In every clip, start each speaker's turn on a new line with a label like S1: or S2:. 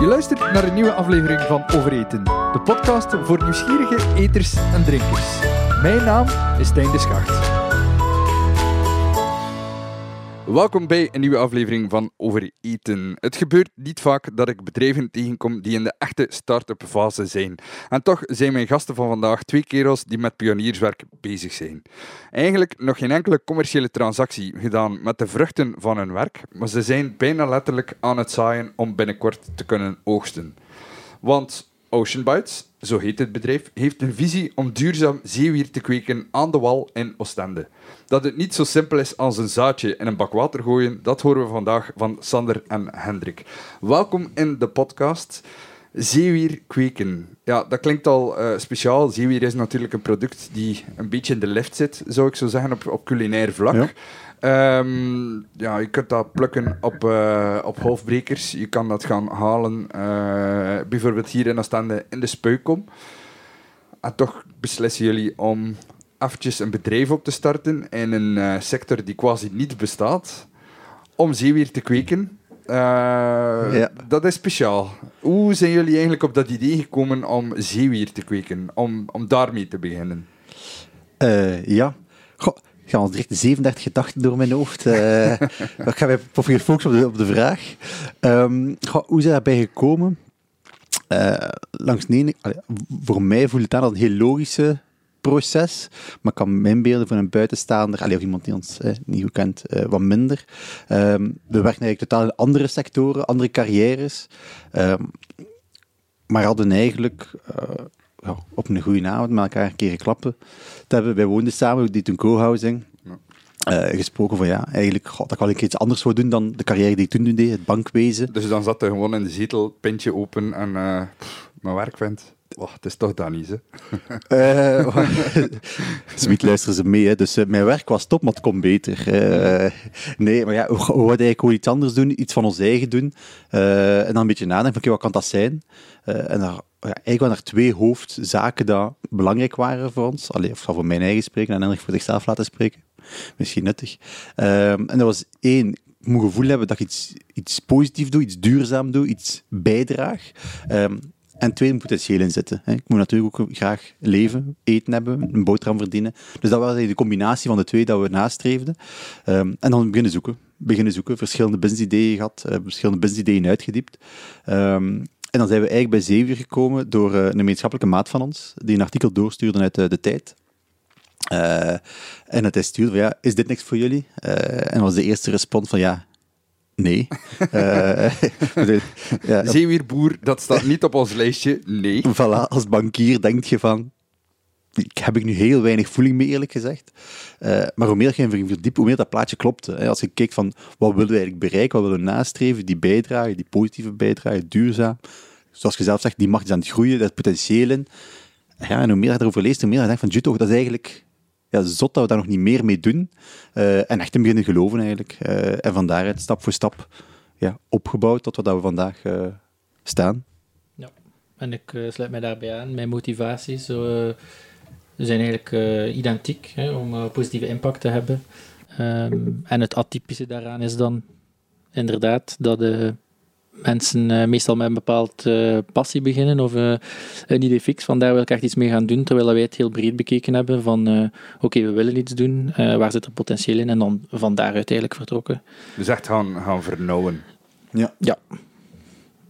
S1: Je luistert naar een nieuwe aflevering van Overeten, de podcast voor nieuwsgierige eters en drinkers. Mijn naam is Stijn de Schacht. Welkom bij een nieuwe aflevering van Over Eten. Het gebeurt niet vaak dat ik bedrijven tegenkom die in de echte start-up fase zijn. En toch zijn mijn gasten van vandaag twee kerels die met pionierswerk bezig zijn. Eigenlijk nog geen enkele commerciële transactie gedaan met de vruchten van hun werk, maar ze zijn bijna letterlijk aan het zaaien om binnenkort te kunnen oogsten. Want Ocean Bites, zo heet het bedrijf, heeft een visie om duurzaam zeewier te kweken aan de wal in Oostende. Dat het niet zo simpel is als een zaadje in een bak water gooien, dat horen we vandaag van Sander en Hendrik. Welkom in de podcast. Zeewier kweken. Ja, dat klinkt al uh, speciaal. Zeewier is natuurlijk een product die een beetje in de lift zit, zou ik zo zeggen, op, op culinair vlak. Ehm, ja, je kunt dat plukken op, eh, op hoofdbrekers. Je kan dat gaan halen, eh, bijvoorbeeld hier in Oostende in de Spuikom. En toch beslissen jullie om eventjes een bedrijf op te starten in een eh, sector die quasi niet bestaat, om zeewier te kweken.
S2: Ja.
S1: Dat is speciaal. Hoe zijn jullie eigenlijk op dat idee gekomen om zeewier te kweken? Om, om daarmee te beginnen?
S2: Eh, ja. Goh, gaan ons direct 37 gedachten door mijn hoofd. Dan gaan wij proberen focussen op de, op de vraag. Ehm, hoe is dat daarbij gekomen? Eh, langs de ene, voor mij voelt het aan als een heel logische proces, maar ik kan me inbeelden van een buitenstaander, allee, of iemand die ons eh, niet goed kent, eh, wat minder. Ehm, we werken eigenlijk totaal in andere sectoren, andere carrières, Ehm, maar hadden eigenlijk ja, op een goede avond met elkaar een keer klappen hebben. Wij woonden samen, die toen co-housing. Eh, gesproken van ja, eigenlijk god, dat kan ik iets anders voor doen dan de carrière die ik toen deed, het bankwezen.
S1: Dus dan zat hij gewoon in de zetel, pintje open en eh, pff, mijn werk vindt. Oh, het is toch dat niet, hè?
S2: Uh, Sweet luisteren ze mee, hè. dus eh, mijn werk was top, maar het kon beter. Eh, nee, maar ja, we, we wilden eigenlijk gewoon iets anders doen, iets van ons eigen doen. Eh, en dan een beetje nadenken van, oké, wat kan dat zijn? Eh, en daar, ja, eigenlijk waren er twee hoofdzaken die belangrijk waren voor ons. Allee, of voor mijn eigen spreken en Hendrik voor zichzelf laten spreken. Misschien nuttig. Ehm, en dat was één, ik moet gevoel hebben dat ik iets, iets positiefs doe, iets duurzaam doe, iets bijdraag. Ehm, en twee, moet potentieel in zitten. Hè. Ik moet natuurlijk ook graag leven, eten hebben, een boterham verdienen. Dus dat was de combinatie van de twee dat we nastreefden. Ehm, en dan beginnen zoeken. Beginnen zoeken, verschillende businessideeën gehad, eh, verschillende businessideeën uitgediept. Ehm, en dan zijn we eigenlijk bij Zeewier gekomen door eh, een gemeenschappelijke maat van ons, die een artikel doorstuurde uit eh, de tijd. Eh, en het is stuurde van, ja, is dit niks voor jullie? En was de eerste respons van, ja, nee. Eh, ja,
S1: Zeewierboer, dat staat niet op ons lijstje. Nee.
S2: Voilà, als bankier denk je van... Ik heb ik nu heel weinig voeling mee, eerlijk gezegd. Eh, maar hoe meer je in verdiept, hoe meer dat plaatje klopte. Hè. Als je kijkt van, wat willen we eigenlijk bereiken, wat willen we nastreven, die bijdrage, die positieve bijdrage, duurzaam. Zoals je zelf zegt, die markt is aan het groeien, daar is potentieel in. Ja, en hoe meer je erover leest, hoe meer je denkt van, Juto, dat is eigenlijk ja, zot dat we daar nog niet meer mee doen. Eh, en echt in beginnen geloven, eigenlijk. Eh, en van daaruit, stap voor stap, ja, opgebouwd tot wat we vandaag staan.
S3: Ja, en ik sluit mij daarbij aan. Mijn motivaties zo, zijn eigenlijk eh, identiek hè, om eh, positieve impact te hebben. Ehm, en het atypische daaraan is dan inderdaad dat eh, mensen meestal met een bepaald passie beginnen of een idee fix, van daar wil ik echt iets mee gaan doen, terwijl wij het heel breed bekeken hebben van eh, oké, we willen iets doen, eh, waar zit er potentieel in en dan van daaruit eigenlijk vertrokken.
S1: Dus echt gaan, gaan vernauwen.
S2: Ja.
S3: Ja,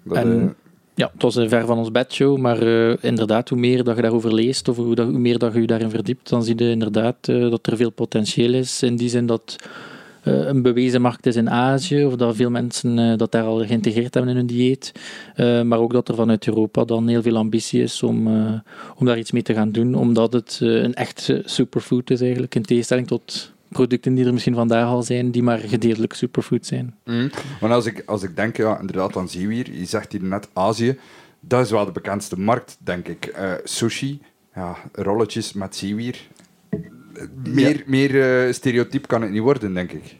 S1: Dat,
S3: En- Ja, het was eh, ver van ons bedshow, maar eh, inderdaad, hoe meer dat je daarover leest of hoe, dat, meer dat je je daarin verdiept, dan zie je inderdaad eh, dat er veel potentieel is. In die zin dat eh, een bewezen markt is in Azië, of dat veel mensen dat daar al geïntegreerd hebben in hun dieet. Maar ook dat er vanuit Europa dan heel veel ambitie is om, om daar iets mee te gaan doen, omdat het een echt superfood is eigenlijk, in tegenstelling tot producten die er misschien vandaag al zijn, die maar gedeeltelijk superfood zijn.
S1: Mm. Want als ik, als ik denk, ja, inderdaad aan zeewier, je zegt hier net Azië, dat is wel de bekendste markt, denk ik. Eh, sushi, ja, rolletjes met zeewier. Meer, meer eh, stereotyp kan het niet worden, denk ik.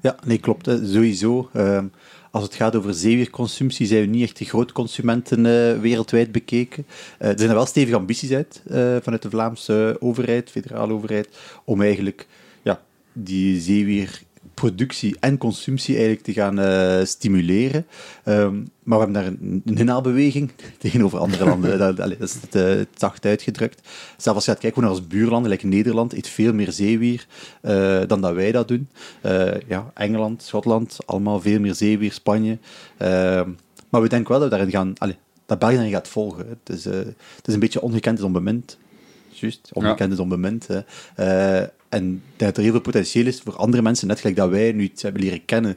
S2: Ja, nee, klopt. Hè. Sowieso. Ehm, als het gaat over zeewierconsumptie, zijn we niet echt de grote consumenten eh, wereldwijd bekeken. Eh, er zijn er wel stevige ambities uit eh, vanuit de Vlaamse overheid, federale overheid, om eigenlijk die zeewierproductie productie en consumptie eigenlijk te gaan eh, stimuleren. Ehm, maar we hebben daar een, een inhaalbeweging tegenover andere landen. dat, is het, uh, zacht uitgedrukt. Zelfs als je gaat kijken naar ons buurlanden, like Nederland, eet veel meer zeewier uh, dan dat wij dat doen. ja, Engeland, Schotland, allemaal veel meer zeewier, Spanje. Ehm, maar we denken wel dat we daarin gaan... Allee, dat België daarin gaat volgen. Het is, het is een beetje ongekend is onbemind. Juist, ongekend is onbemind. En dat er heel veel potentieel is voor andere mensen, net gelijk dat wij nu iets hebben leren kennen,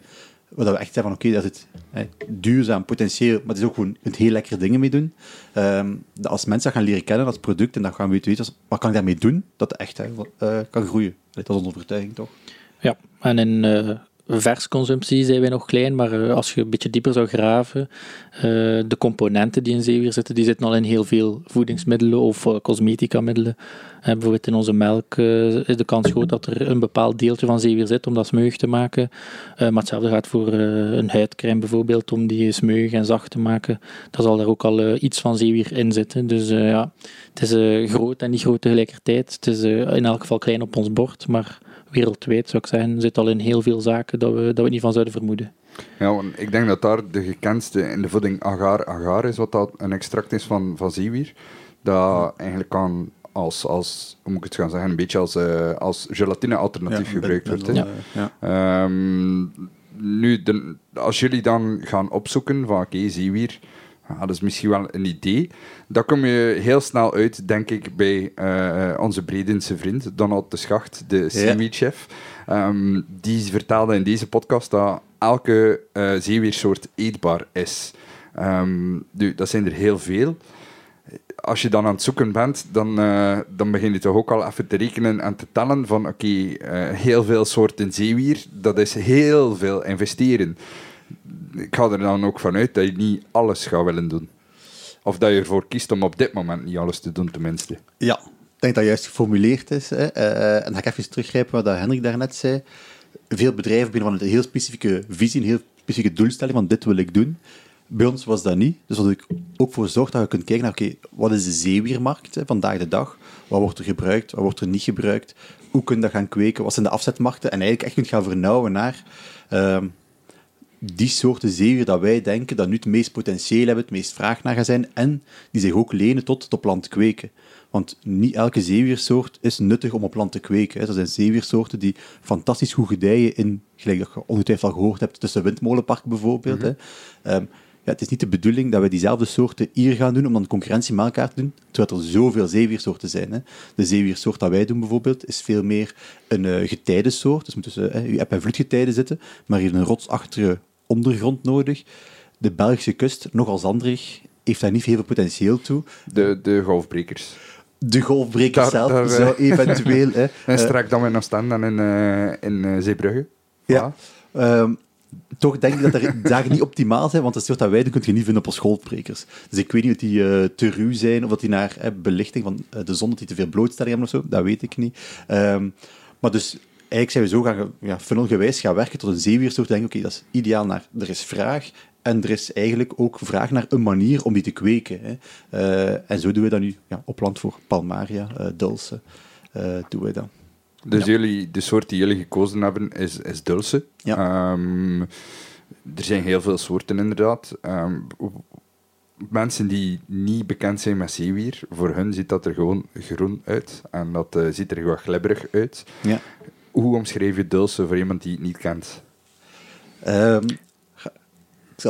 S2: waar we echt zeggen van oké, dat is het hè, duurzaam, potentieel, maar het is ook gewoon het heel lekkere dingen mee doen. Um, dat als mensen dat gaan leren kennen als product en dan gaan we weten, wat kan ik daarmee doen, dat het echt uh, kan groeien. Dat is onze overtuiging, toch?
S3: Ja, en in uh, versconsumptie zijn wij nog klein, maar uh, als je een beetje dieper zou graven, de componenten die in zeewier zitten, die zitten al in heel veel voedingsmiddelen of cosmetica-middelen bijvoorbeeld in onze melk is de kans groot dat er een bepaald deeltje van zeewier zit om dat smeug te maken. Maar hetzelfde gaat voor een huidcrème bijvoorbeeld, om die smeug en zacht te maken. Daar zal er ook al iets van zeewier in zitten. Dus ja, het is groot en niet groot tegelijkertijd. Het is in elk geval klein op ons bord, maar wereldwijd zou ik zeggen, zit al in heel veel zaken dat we, dat we niet van zouden vermoeden.
S1: Ja, want ik denk dat daar de gekendste in de voeding agar agar is, wat dat een extract is van, van zeewier. Dat eigenlijk kan als, als hoe moet ik het gaan zeggen, een beetje als, uh, als gelatine-alternatief gebruikt wordt. Ja. Ja. Um, nu, de, als jullie dan gaan opzoeken van oké, okay, zeewier, ja, dat is misschien wel een idee. Dan kom je heel snel uit, denk ik, bij uh, onze Bredense vriend, Donald de Schacht, de seaweed-chef. Um, die vertelde in deze podcast dat elke uh, zeewiersoort eetbaar is. Um, nu, dat zijn er heel veel als je dan aan het zoeken bent, dan, uh, dan begin je toch ook al even te rekenen en te tellen van oké, okay, eh, heel veel soorten zeewier, dat is heel veel investeren. Ik ga er dan ook vanuit dat je niet alles gaat willen doen. Of dat je ervoor kiest om op dit moment niet alles te doen, tenminste.
S2: Ja, ik denk dat juist geformuleerd is. Hè. Uh, en dan ga ik even teruggrijpen wat Henrik daarnet zei. Veel bedrijven binnen van een heel specifieke visie, een heel specifieke doelstelling van dit wil ik doen. Bij ons was dat niet. Dus wat ik ook voor zorg dat je kunt kijken naar, oké, wat is de zeewiermarkt hè, vandaag de dag? Wat wordt er gebruikt? Wat wordt er niet gebruikt? Hoe kun je dat gaan kweken? Wat zijn de afzetmarkten? En eigenlijk echt kunt gaan vernauwen naar uh, die soorten zeewier dat wij denken dat nu het meest potentieel hebben, het meest vraag naar gaan zijn en die zich ook lenen tot op land kweken. Want niet elke zeewiersoort is nuttig om op land te kweken. Er zijn zeewiersoorten die fantastisch goed gedijen in, gelijk dat je ongetwijfeld al gehoord hebt, tussen windmolenparken bijvoorbeeld. Mm ja, het is niet de bedoeling dat we diezelfde soorten hier gaan doen om dan concurrentie met elkaar te doen, terwijl er zoveel zeewiersoorten zijn. Hè. De zeewiersoort dat wij doen bijvoorbeeld is veel meer een uh, getijdensoort, dus moet tussen uh, je en vloedgetijden zitten, maar hier een rotsachtige ondergrond nodig. De Belgische kust, nogal zanderig, heeft daar niet veel potentieel toe.
S1: De, de golfbrekers.
S2: De golfbrekers zelf daar, zou uh, eventueel...
S1: Hè, en strak dan in Oostende en in, in Zeebrugge.
S2: Ja. Um, toch denk ik dat er dagen niet optimaal zijn, want de soort dat wij doen kun je niet vinden op ons golfbrekers. Dus ik weet niet of die uh, te ruw zijn, of dat die naar eh, belichting van uh, de zon, dat die te veel blootstelling hebben of zo, dat weet ik niet. Um, maar dus eigenlijk zijn we zo gaan, ja, funnelgewijs gaan werken tot een zeewiersoort. Denk oké, dat is ideaal naar, er is vraag, en er is eigenlijk ook vraag naar een manier om die te kweken. Hè. Uh, en zo doen we dat nu ja, op land voor Palmaria, uh, Dulce, doen we dat.
S1: Dus jullie, de soort die jullie gekozen hebben is, is dulce. Ja. Um, er zijn heel veel soorten inderdaad. Um, mensen die niet bekend zijn met zeewier, voor hun ziet dat er gewoon groen uit. En dat uh, ziet er wat glibberig uit. Ja. Hoe omschrijf je dulce voor iemand die het niet kent?
S2: Um,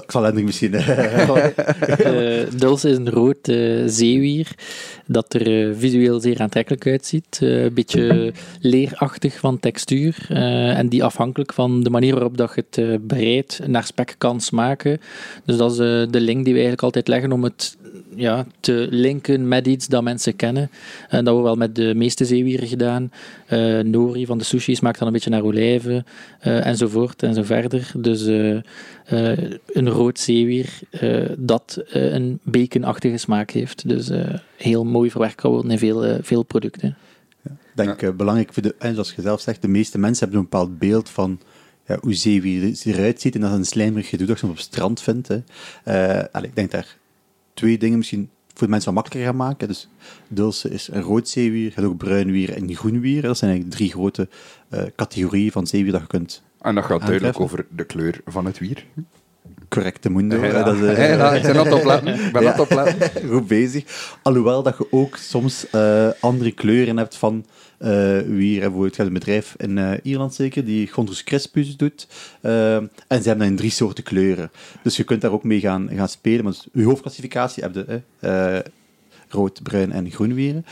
S2: ik zal Hendrik misschien...
S3: uh, Dulce is een rood uh, zeewier dat er uh, visueel zeer aantrekkelijk uitziet. een beetje leerachtig van textuur en die afhankelijk van de manier waarop dat je het bereidt naar spek kan smaken. Dus dat is de link die we eigenlijk altijd leggen om het ja, te linken met iets dat mensen kennen. En dat we wel met de meeste zeewieren gedaan. Uh, nori van de sushi smaakt dan een beetje naar olijven, uh, enzovoort en zo verder. Dus uh, een rood zeewier dat een baconachtige smaak heeft. Dus heel mooi verwerkt kan worden in veel, veel producten.
S2: Ja, ik denk ja. belangrijk, voor de, en zoals je zelf zegt, de meeste mensen hebben een bepaald beeld van ja, hoe zeewier eruit ziet en dat is een slijmerig gedoe dat je op het strand vindt. Hè. Allez, ik denk daar twee dingen misschien voor mensen wat makkelijker gaan maken. Dus Dulce is een rood zeewier, je hebt ook bruin wier en groen wier. Dat zijn eigenlijk drie grote uh, categorieën van zeewier dat je kunt
S1: En dat gaat duidelijk over de kleur van het wier.
S2: Correcte mundo.
S1: Hey,
S2: dat is, uh,
S1: hey, ik ben dat opletten. Ik ben dat opletten.
S2: Goed bezig. Alhoewel dat je ook soms uh, andere kleuren hebt van uh, wier. Bijvoorbeeld, gaat een bedrijf in uh, Ierland zeker, die Gondrus Crispus doet. Uh, en ze hebben dat in drie soorten kleuren. Dus je kunt daar ook mee gaan, gaan spelen. Dus, je hoofdclassificatie heb je rood, bruin en groen wieren.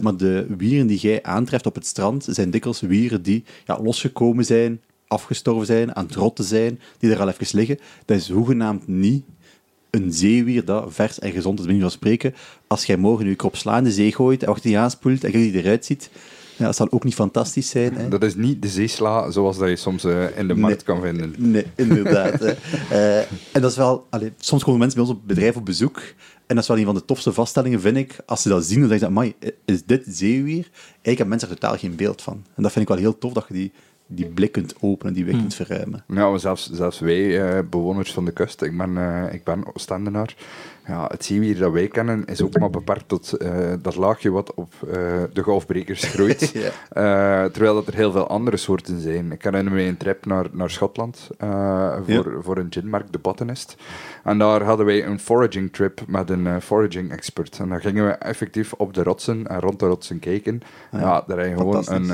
S2: maar de wieren die jij aantreft op het strand, zijn dikwijls wieren die ja, losgekomen zijn, afgestorven zijn, aan het rotten zijn, die er al even liggen. Dat is hoegenaamd niet een zeewier dat vers en gezond is, ben van spreken. Als jij morgen je in de zee gooit en achter je aanspoelt en je die eruit ziet, ja, dat zal ook niet fantastisch zijn. Hè?
S1: Dat is niet de zeesla zoals dat je soms uh, in de markt kan vinden.
S2: Nee, inderdaad. uh, en dat is wel... Allee, soms komen mensen bij ons op bedrijf op bezoek en dat is wel een van de tofste vaststellingen, vind ik. Als ze dat zien, dan zeggen ze, is dit zeewier? Eigenlijk hebben mensen er totaal geen beeld van. En dat vind ik wel heel tof, dat je die die blik kunt openen, die weg kunt hmm. verruimen.
S1: Ja, zelfs, zelfs wij, uh, bewoners van de kust, ik ben, uh, ik ben Oostendenaar, ja, het zeewier dat wij kennen is ook maar beperkt tot uh, dat laagje wat op de golfbrekers groeit. ja. terwijl dat er heel veel andere soorten zijn. Ik herinner me een trip naar, naar Schotland voor, ja. voor een ginmark, de Botanist. En daar hadden wij een foraging trip met een foraging expert. En dan gingen we effectief op de rotsen en rond de rotsen kijken. Ja, ja daar heb je gewoon een,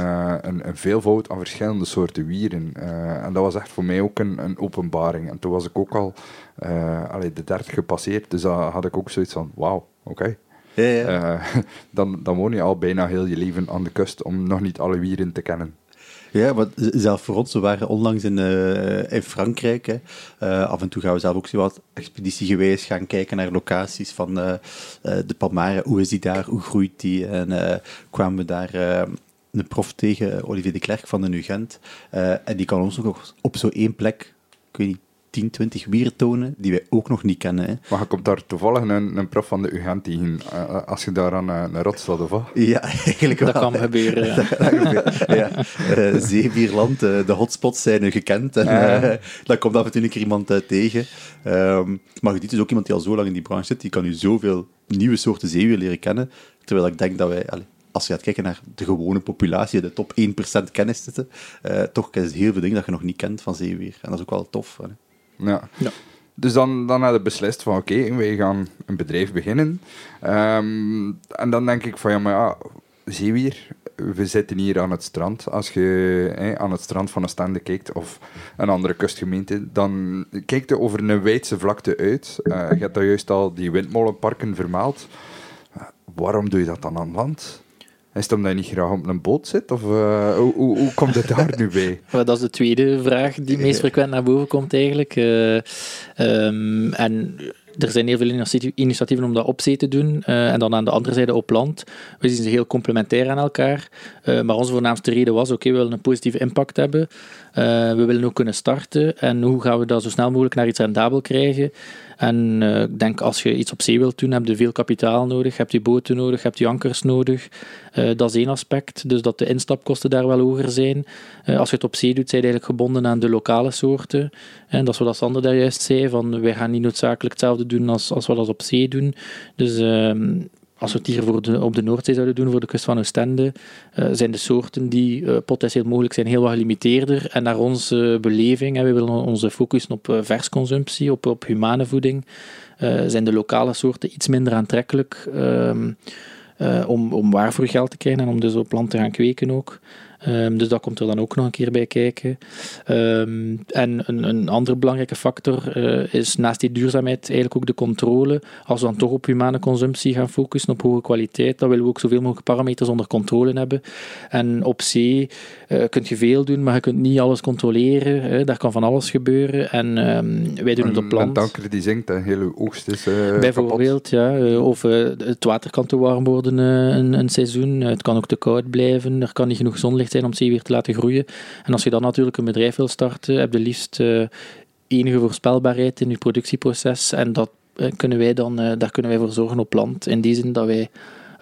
S1: een, een veelvoud aan verschillende soorten wieren. En dat was echt voor mij ook een, een openbaring. En toen was ik ook al allee, de 30 gepasseerd, dus dan had ik ook zoiets van: wauw, oké. Okay.
S2: Ja, ja.
S1: Uh, dan, dan woon je al bijna heel je leven aan de kust om nog niet alle wieren te kennen.
S2: Ja, maar zelf voor ons, we waren onlangs in, uh, in Frankrijk. Hè. Uh, af en toe gaan we zelf ook zo wat expeditie geweest gaan kijken naar locaties van de Palmare. Hoe is die daar? Hoe groeit die? En kwamen we daar een prof tegen, Olivier de Klerk van de UGent. Uh, en die kan ons nog op zo'n één plek, ik weet niet, 10, 20 wieren tonen die wij ook nog niet kennen. Hè.
S1: Maar je komt daar toevallig een, een prof van de UGent tegen, uh, als je daar aan een rot staat of wat?
S2: Ja, eigenlijk wel.
S3: Dat kan gebeuren, ja.
S2: ja. Uh, Zeevierland, uh, de hotspots zijn gekend. En, uh, daar komt af en toe een keer iemand tegen. Um, maar dit is ook iemand die al zo lang in die branche zit, die kan nu zoveel nieuwe soorten zeewier leren kennen. Terwijl ik denk dat wij... Allez, als je gaat kijken naar de gewone populatie, de top 1% kennis zitten, uh, toch is heel veel dingen dat je nog niet kent van zeewier. En dat is ook wel tof. Hè.
S1: Ja. ja. Dus dan, dan hadden we beslist van oké, okay, wij gaan een bedrijf beginnen. Um, en dan denk ik van ja, maar ja, zeewier, we zitten hier aan het strand. Als je eh, aan het strand van een stande kijkt of een andere kustgemeente, dan kijkt je over een wijdse vlakte uit. Uh, je hebt daar juist al die windmolenparken vermaald. Uh, waarom doe je dat dan aan land? Is het omdat je niet graag op een boot zit? Of uh, hoe, hoe, komt het daar nu bij?
S3: dat is de tweede vraag die meest frequent naar boven komt eigenlijk. Uh, um, en er zijn heel veel initiatieven om dat op zee te doen. Uh, en dan aan de andere zijde op land. We zien ze heel complementair aan elkaar. Maar onze voornaamste reden was, oké, we willen een positieve impact hebben. We willen ook kunnen starten. En hoe gaan we dat zo snel mogelijk naar iets rendabel krijgen? En uh, ik denk, als je iets op zee wilt doen, heb je veel kapitaal nodig, heb je boten nodig, heb je ankers nodig. Uh, dat is één aspect, dus dat de instapkosten daar wel hoger zijn. Uh, als je het op zee doet, zijn je eigenlijk gebonden aan de lokale soorten. En dat is wat Sander daar juist zei, van wij gaan niet noodzakelijk hetzelfde doen als, als we dat op zee doen. Dus ehm, als we het hier voor op de Noordzee zouden doen, voor de kust van Oostende, uh, zijn de soorten die uh, potentieel mogelijk zijn heel wat gelimiteerder. En naar onze beleving, hè, we willen onze focussen op versconsumptie, op, op humane voeding, zijn de lokale soorten iets minder aantrekkelijk ehm, om, om waar voor geld te krijgen en om dus op land te gaan kweken ook. Um, dus dat komt er dan ook nog een keer bij kijken. Um, en een, een, andere belangrijke factor uh, is naast die duurzaamheid eigenlijk ook de controle. Als we dan toch op humane consumptie gaan focussen, op hoge kwaliteit, dan willen we ook zoveel mogelijk parameters onder controle hebben. En op zee uh, kun je veel doen, maar je kunt niet alles controleren. Hè. Daar kan van alles gebeuren. En um, wij doen het op land.
S1: Een tanker die zinkt en hele oogst is uh,
S3: Bijvoorbeeld,
S1: kapot.
S3: ja. Of het water kan te warm worden een, een seizoen. Het kan ook te koud blijven. Er kan niet genoeg zonlicht om zeewier te laten groeien. En als je dan natuurlijk een bedrijf wil starten, heb je liefst uh, enige voorspelbaarheid in je productieproces. En dat uh, kunnen wij dan, uh, daar kunnen wij voor zorgen op land. In die zin dat wij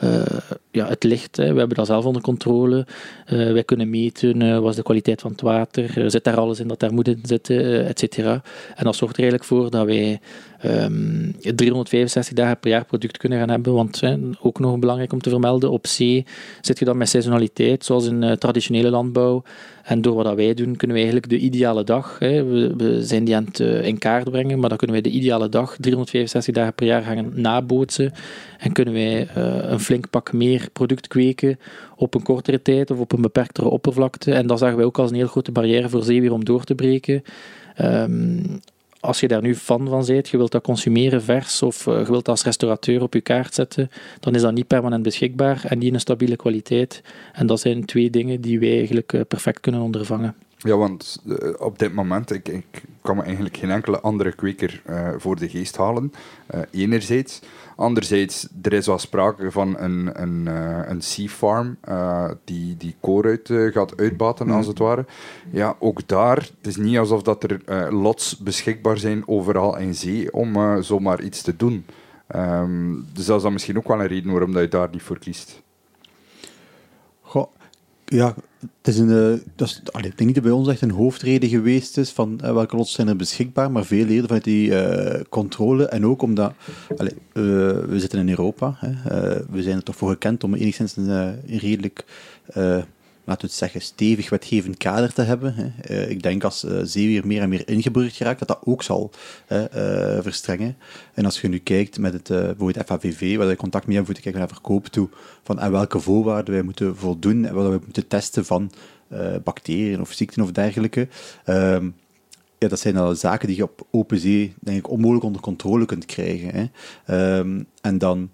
S3: eh, ja, het licht, hè, we hebben dat zelf onder controle. Uh, wij kunnen meten uh, wat is de kwaliteit van het water, zit daar alles in dat daar moet in zitten, et. En dat zorgt er eigenlijk voor dat wij um, ehm, 365 dagen per jaar product kunnen gaan hebben. Want ook nog belangrijk om te vermelden, op zee zit je dan met seizoenaliteit, zoals in traditionele landbouw. En door wat wij doen, kunnen we eigenlijk de ideale dag, hè, we, zijn die aan het in kaart brengen, maar dan kunnen wij de ideale dag 365 dagen per jaar gaan nabootsen. En kunnen wij een flink pak meer product kweken op een kortere tijd of op een beperktere oppervlakte. En dat zagen wij ook als een heel grote barrière voor zeewier om door te breken. Um, als je daar nu fan van bent, je wilt dat consumeren vers of uh, je wilt dat als restaurateur op je kaart zetten, dan is dat niet permanent beschikbaar en niet in een stabiele kwaliteit. En dat zijn twee dingen die wij eigenlijk uh, perfect kunnen ondervangen.
S1: Ja, want uh, op dit moment, ik, ik kan me eigenlijk geen enkele andere kweker voor de geest halen. enerzijds. Anderzijds, er is wel sprake van een, een, uh, een sea farm uh, die, die kooruit uh, gaat uitbaten, als mm. het ware. Ja, ook daar, het is niet alsof dat er lots beschikbaar zijn overal in zee om zomaar iets te doen. Um, dus dat is dan misschien ook wel een reden waarom dat je daar niet voor kiest.
S2: Ja, het is een, uh, dat is, ik denk niet dat bij ons echt een hoofdreden geweest is van uh, welke lots zijn er beschikbaar, maar veel eerder vanuit die uh, controle. En ook omdat we zitten in Europa, hè, we zijn er toch voor gekend om enigszins een redelijk laten we het zeggen, stevig wetgevend kader te hebben. Uh, ik denk als uh, zeewier meer en meer ingeburgerd geraakt, dat dat ook zal uh, verstrengen. En als je nu kijkt met het, bijvoorbeeld FAVV, waar we contact mee hebben voor te kijken naar verkoop toe, van aan welke voorwaarden wij moeten voldoen en wat we moeten testen van bacteriën of ziekten of dergelijke. Ehm, ja, dat zijn al zaken die je op open zee denk ik, onmogelijk onder controle kunt krijgen. Um, en dan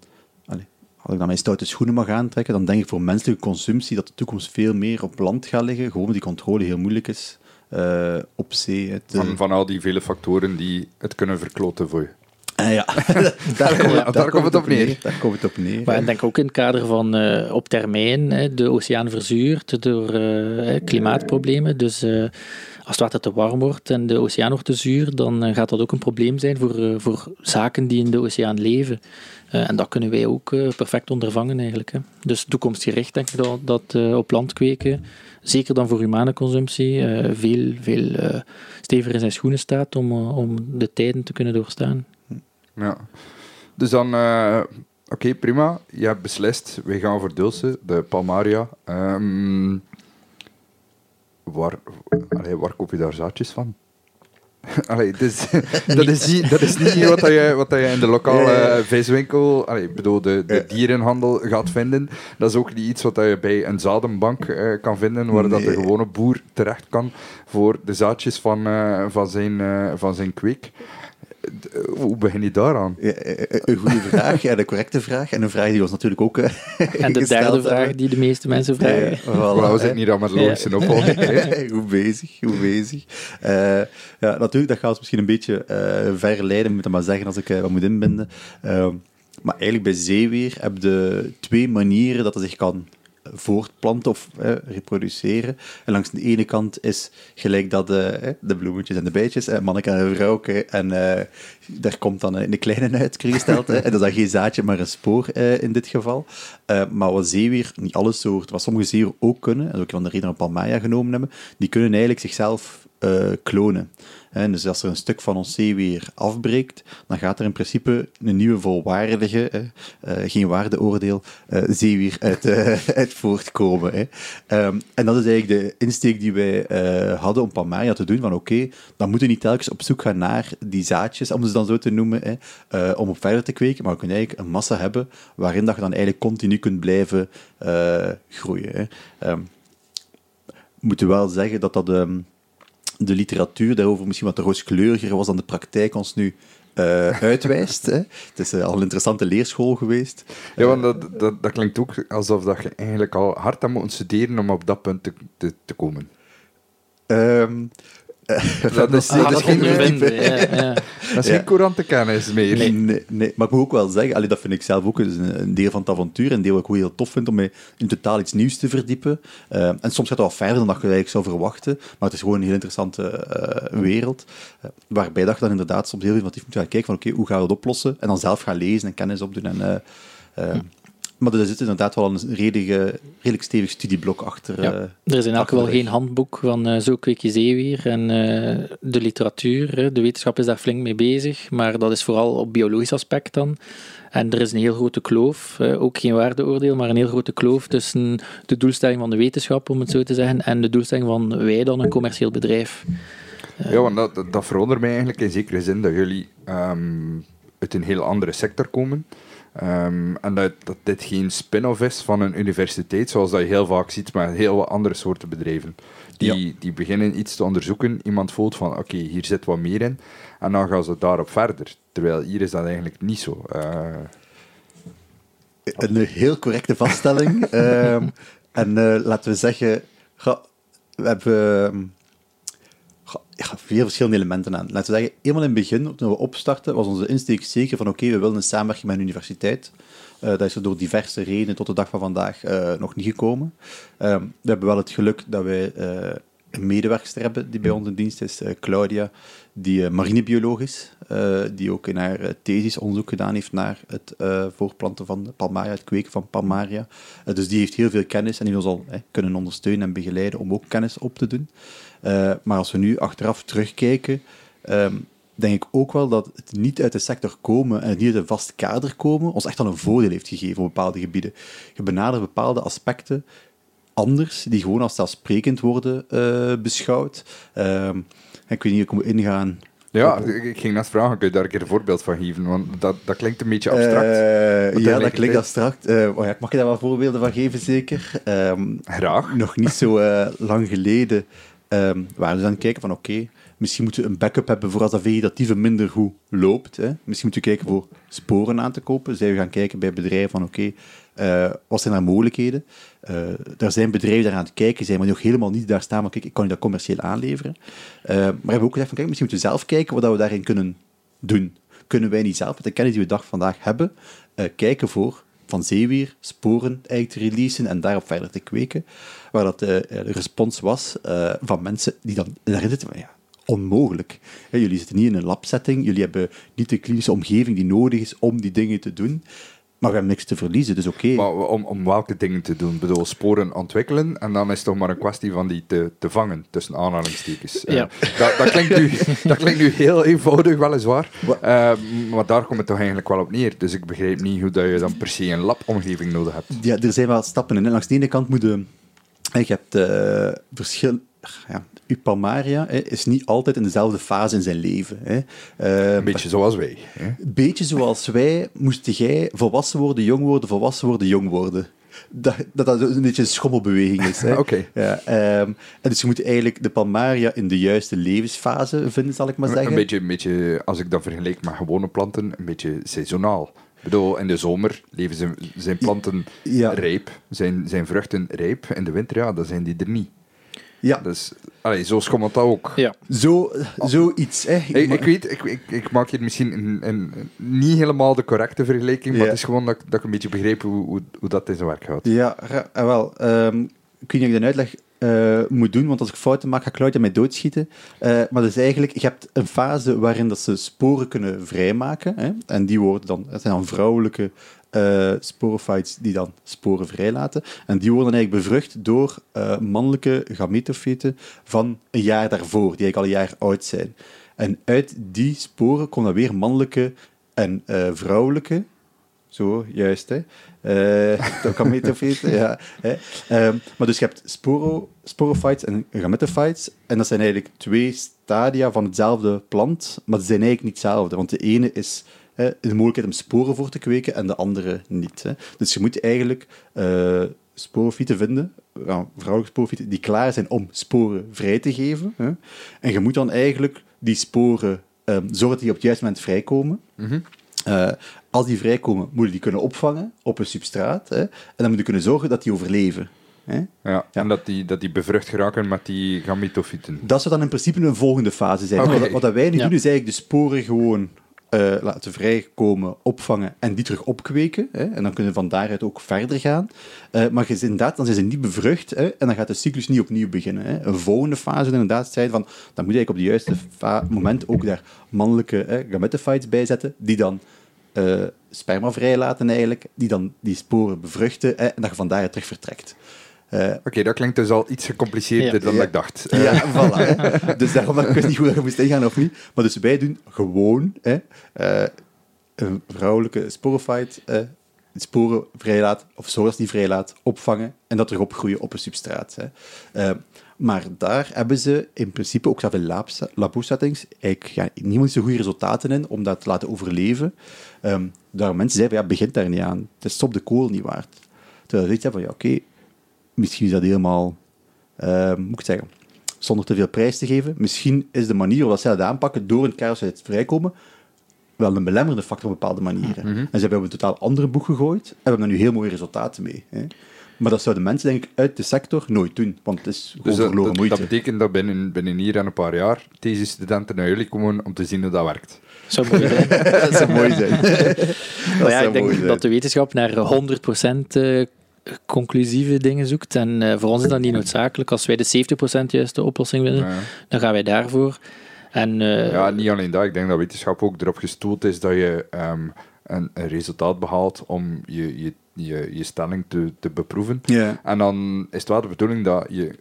S2: als ik dan mijn stoute schoenen mag aantrekken, dan denk ik voor menselijke consumptie dat de toekomst veel meer op land gaat liggen. Gewoon die controle heel moeilijk is uh, op zee. Het,
S1: van, van al die vele factoren die het kunnen verkloten voor je.
S2: Uh, ja,
S1: daar, kom, ja, daar, komt het op neer.
S2: Daar komt het op neer.
S3: Maar ik denk ook in het kader van uh, op termijn hè, de oceaan verzuurt door uh, klimaatproblemen. Dus het water te warm wordt en de oceaan wordt te zuur, dan gaat dat ook een probleem zijn voor, voor zaken die in de oceaan leven. Uh, en dat kunnen wij ook perfect ondervangen eigenlijk. Hè. Dus toekomstgericht denk ik dat, dat op land kweken, zeker dan voor humane consumptie, veel, veel steviger in zijn schoenen staat om, om de tijden te kunnen doorstaan.
S1: Ja, dus dan, oké prima, je hebt beslist, we gaan voor Dulce, de Palmaria. Um, waar, allee, waar koop je daar zaadjes van? Allee, dus, dat, is niet, dat is niet wat, je, wat je in de lokale viswinkel, allee, bedoel, de, de dierenhandel gaat vinden. Dat is ook niet iets wat je bij een zadenbank uh, kan vinden, waar dat de gewone boer terecht kan voor de zaadjes van, uh, van, zijn, uh, van zijn kweek. Hoe begin je daaraan?
S2: Ja, een goede vraag, ja, de correcte vraag. En een vraag die was natuurlijk ook.
S3: En de derde vraag die de meeste mensen vragen.
S1: Ja, voilà, we zitten niet aan met logische ja. opvolging.
S2: goed bezig, goed bezig. Uh, ja, natuurlijk, dat gaat ons misschien een beetje uh, ver leiden, moet ik maar zeggen, als ik wat moet inbinden. maar eigenlijk bij zeewier heb je twee manieren dat het zich kan voortplanten of reproduceren. En langs de ene kant is gelijk dat de, de bloemetjes en de bijtjes, eh, manneke en en uh, daar komt dan een kleine uit dat is dan geen zaadje, maar een spoor uh, in dit geval. maar wat zeewier, niet alle soorten, wat sommige zeewier ook kunnen, en ook van de reden dat Palmaya genomen hebben, die kunnen eigenlijk zichzelf klonen. En dus als er een stuk van ons zeewier afbreekt, dan gaat er in principe een nieuwe volwaardige, uh, geen waardeoordeel, uh, zeewier uit, uh, uit voortkomen. Hè. Um, en dat is eigenlijk de insteek die wij hadden om Palmaria te doen, van oké, dan moeten we niet telkens op zoek gaan naar die zaadjes, om ze dan zo te noemen, hè, om op verder te kweken, maar we kunnen eigenlijk een massa hebben waarin dat je dan eigenlijk continu kunt blijven groeien. Hè. Um, moeten wel zeggen dat dat... Um, de literatuur daarover misschien wat rooskleuriger was dan de praktijk ons nu uh, uitwijst. Hè. Het is uh, al een interessante leerschool geweest.
S1: Ja, want dat, dat, dat klinkt ook alsof dat je eigenlijk al hard aan moet studeren om op dat punt te, te, te komen.
S2: Um,
S1: dat is, dat is geen, ja, ja. Dat is geen courante kennis meer.
S2: Nee, nee, nee, maar ik moet ook wel zeggen, allee, dat vind ik zelf ook een, een deel van het avontuur, een deel wat ik ook heel tof vind om mij in totaal iets nieuws te verdiepen. Uh, en soms gaat het wel verder dan dat je eigenlijk zou verwachten, maar het is gewoon een heel interessante uh, wereld, uh, waarbij dat je dan inderdaad soms heel informatief moet gaan kijken van oké, okay, hoe gaan we het oplossen? En dan zelf gaan lezen en kennis opdoen en... maar er zit inderdaad wel een redelijk, redelijk stevig studieblok achter.
S3: Ja.
S2: eh,
S3: Er is in elk geval geen handboek van eh, zo kweek je zeewier. En eh, de literatuur, de wetenschap is daar flink mee bezig, maar dat is vooral op biologisch aspect dan. En er is een heel grote kloof, eh, ook geen waardeoordeel, maar een heel grote kloof tussen de doelstelling van de wetenschap, om het zo te zeggen, en de doelstelling van wij dan, een commercieel bedrijf.
S1: Ja, want dat, dat, dat verwondert mij eigenlijk in zekere zin dat jullie ehm, uit een heel andere sector komen. Ehm, en dat, dat dit geen spin-off is van een universiteit, zoals dat je heel vaak ziet met heel wat andere soorten bedrijven. Die, die beginnen iets te onderzoeken, iemand voelt van oké, hier zit wat meer in, en dan gaan ze daarop verder. Terwijl hier is dat eigenlijk niet zo. Eh,
S2: Een heel correcte vaststelling. Ehm, en eh, laten we zeggen, we hebben ehm, ja, veel verschillende elementen aan. Laten we zeggen, eenmaal in het begin, toen we opstarten, was onze insteek zeker van oké, we willen een samenwerking met een universiteit. Eh, dat is er door diverse redenen tot de dag van vandaag eh, nog niet gekomen. Ehm, we hebben wel het geluk dat wij eh, een medewerkster hebben die bij ons in dienst is, Claudia, die marinebioloog is, die ook in haar thesis onderzoek gedaan heeft naar het voorplanten van palmaria, het kweken van palmaria. Dus die heeft heel veel kennis en die ons al kunnen ondersteunen en begeleiden om ook kennis op te doen. Eh, maar als we nu achteraf terugkijken, ehm, denk ik ook wel dat het niet uit de sector komen en niet uit een vast kader komen ons echt al een voordeel heeft gegeven op bepaalde gebieden. Je benadert bepaalde aspecten anders, die gewoon als zelfsprekend worden eh, beschouwd. Ehm, ik weet niet, ik moet ingaan.
S1: ja, ik, ging net vragen, kun je daar een keer een voorbeeld van geven? Want dat, dat klinkt een beetje abstract.
S2: Eh, ja, dat klinkt abstract. Oh ja, mag je daar wel voorbeelden van geven, zeker? Ehm,
S1: Graag.
S2: nog niet zo lang geleden ehm waren we dus aan kijken van oké, misschien moeten we een backup hebben voor als dat vegetatieve minder goed loopt. Hè. Misschien moeten we kijken voor sporen aan te kopen. Zijn we gaan kijken bij bedrijven van oké, eh, wat zijn er mogelijkheden? Eh er zijn bedrijven daar aan het kijken zijn, maar die nog helemaal niet daar staan, maar kijk, ik kan je dat commercieel aanleveren. Eh, maar we hebben ook gezegd van kijk, misschien moeten we zelf kijken wat we daarin kunnen doen. Kunnen wij niet zelf, met de kennis die we dag vandaag hebben, kijken voor van zeewier, sporen eigenlijk te releasen en daarop verder te kweken. Waar dat de, de respons was eh, van mensen die dan daarin zitten van ja, onmogelijk. Hè, jullie zitten niet in een labsetting, jullie hebben niet de klinische omgeving die nodig is om die dingen te doen. Maar we hebben niks te verliezen, dus oké.
S1: Maar om, om welke dingen te doen? Ik bedoel, sporen ontwikkelen en dan is het toch maar een kwestie van die te, te vangen, tussen aanhalingstekens. Eh,
S3: Ja.
S1: dat, dat, klinkt nu, dat klinkt nu heel eenvoudig, weliswaar. Eh, maar daar komt het toch eigenlijk wel op neer. Dus ik begrijp niet hoe dat je dan per se een labomgeving nodig hebt.
S2: Ja, er zijn wel stappen in. En langs de ene kant moet je... hebt eh verschil... Ja, uw palmaria hè, is niet altijd in dezelfde fase in zijn leven. Hè. Eh,
S1: Een beetje zoals wij. Hè?
S2: beetje zoals wij, moest jij volwassen worden, jong worden, volwassen worden, jong worden. Dat dat, dat een beetje een schommelbeweging is.
S1: Oké.
S2: Ja, ehm, en dus je moet eigenlijk de palmaria in de juiste levensfase vinden, zal ik maar zeggen.
S1: Een beetje, een beetje, als ik dat vergelijk met gewone planten, een beetje seizonaal. Ik bedoel, in de zomer leven ze, zijn planten
S2: Ja.
S1: rijp, zijn, zijn vruchten rijp. In de winter, ja, dan zijn die er niet.
S2: Ja,
S1: Dus, allee, zo schommelt dat ook.
S3: Ja.
S2: zo, zoiets. Hè?
S1: Ik, ik weet, ik, ik, ik maak hier misschien een, een, niet helemaal de correcte vergelijking, maar
S2: Ja.
S1: het is gewoon dat, ik- dat ik een beetje begreep hoe, hoe, hoe dat in zijn werk gaat.
S2: Ja, ah, wel. ehm, of ik een uitleg eh, moet doen, want als ik fouten maak, ga Claudia mij doodschieten. Eh, maar dus eigenlijk, je hebt een fase waarin dat ze sporen kunnen vrijmaken. Hè, en die worden dan, dat zijn dan vrouwelijke eh sporophytes die dan sporen vrijlaten. En die worden eigenlijk bevrucht door mannelijke gametofeten van een jaar daarvoor, die eigenlijk al een jaar oud zijn. En uit die sporen komen dan weer mannelijke en vrouwelijke zo, juist, hè. Eh kan metafeten, ja. Ehm, maar dus je hebt sporo, sporophytes en gametophytes. En dat zijn eigenlijk twee stadia van hetzelfde plant, maar ze zijn eigenlijk niet hetzelfde. Want de ene is de mogelijkheid om sporen voor te kweken en de andere niet. Dus je moet eigenlijk eh sporofieten vinden, vrouwelijke sporofieten, die klaar zijn om sporen vrij te geven. En je moet dan eigenlijk die sporen ehm, zorgen dat die op het juiste moment vrijkomen. Eh, als die vrijkomen, moet je die kunnen opvangen op een substraat. Hè, en dan moet je kunnen zorgen dat die overleven. Hè.
S1: Ja, En dat die, dat die bevrucht geraken met die gametofyten.
S2: Dat zou dan in principe een volgende fase zijn. Wat, wat wij nu
S3: Ja.
S2: doen, is eigenlijk de sporen gewoon eh, laten vrijkomen, opvangen en die terug opkweken. Hè, en dan kunnen we van daaruit ook verder gaan. Eh, maar inderdaad, dan zijn ze niet bevrucht hè, en dan gaat de cyclus niet opnieuw beginnen. Hè. Een volgende fase inderdaad zijn van, dan moet je eigenlijk op het juiste moment ook daar mannelijke hè, gametophytes bij zetten, die dan eh, sperma vrijlaten eigenlijk, die dan die sporen bevruchten hè, en dat je van daaruit terug vertrekt. Uh,
S1: Oké, dat klinkt dus al iets gecompliceerder
S3: Ja.
S1: dan
S2: Ja.
S1: ik dacht.
S2: ja, voilà. Hè. Dus daarom dat ik wist niet hoe je moest ingaan of niet. Maar dus wij doen gewoon hè, eh, een vrouwelijke sporophyte eh, sporen vrijlaat, of zoals die vrijlaat, opvangen en dat terug opgroeien op een substraat. Hè. Eh, maar daar hebben ze in principe ook zelf in lab- labo-settings eigenlijk ja, niet zo goede resultaten in om dat te laten overleven. Ehm daar mensen van, ja, begint daar niet aan. Het is top de kool niet waard. Terwijl ze van, ja, oké, misschien is dat helemaal, eh, moet ik zeggen, zonder te veel prijs te geven. Misschien is de manier waarop zij dat aanpakken door een kerosite vrijkomen wel een belemmerende factor op bepaalde manieren.
S1: Mhm.
S2: En ze hebben op een totaal andere boek gegooid en we hebben daar nu heel mooie resultaten mee. Hè. Maar dat zouden mensen denk ik uit de sector nooit doen, want het is gewoon
S1: Dus dat,
S2: verloren
S1: dat,
S2: moeite.
S1: dat betekent dat binnen, binnen hier en een paar jaar deze studenten naar jullie komen om te zien hoe dat werkt.
S3: Zou mooi zijn.
S2: dat zou mooi zijn. dat
S3: Maar ja,
S2: zou
S3: ik denk
S2: zijn.
S3: dat de wetenschap naar 100% eh, conclusieve dingen zoekt. En eh, voor ons is dat niet noodzakelijk. Als wij de 70% juiste oplossing willen,
S1: Ja.
S3: dan gaan wij daarvoor. En eh,
S1: Ja, niet alleen dat. Ik denk dat wetenschap ook erop gestoeld is dat je ehm, een, een resultaat behaalt om je, je, je, je stelling te, te beproeven.
S2: Ja.
S1: En dan is het wel de bedoeling dat je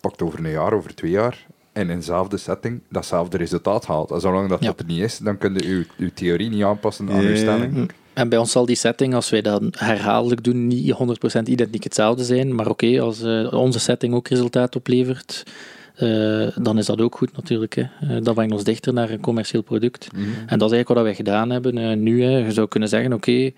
S1: pakt over een jaar, over twee jaar, en in dezelfde setting datzelfde resultaat haalt. En zolang dat,
S3: Ja.
S1: dat er niet is, dan kun je je, je theorie niet aanpassen aan je stelling.
S3: En bij ons zal die setting, als wij dat herhaaldelijk doen, niet 100% identiek hetzelfde zijn. Maar oké, als eh, onze setting ook resultaat oplevert, eh, dan is dat ook goed natuurlijk. Hè. Eh, dat brengt ons dichter naar een commercieel product.
S1: Mhm.
S3: En dat is eigenlijk wat wij gedaan hebben eh, nu. Hè. Je zou kunnen zeggen, oké,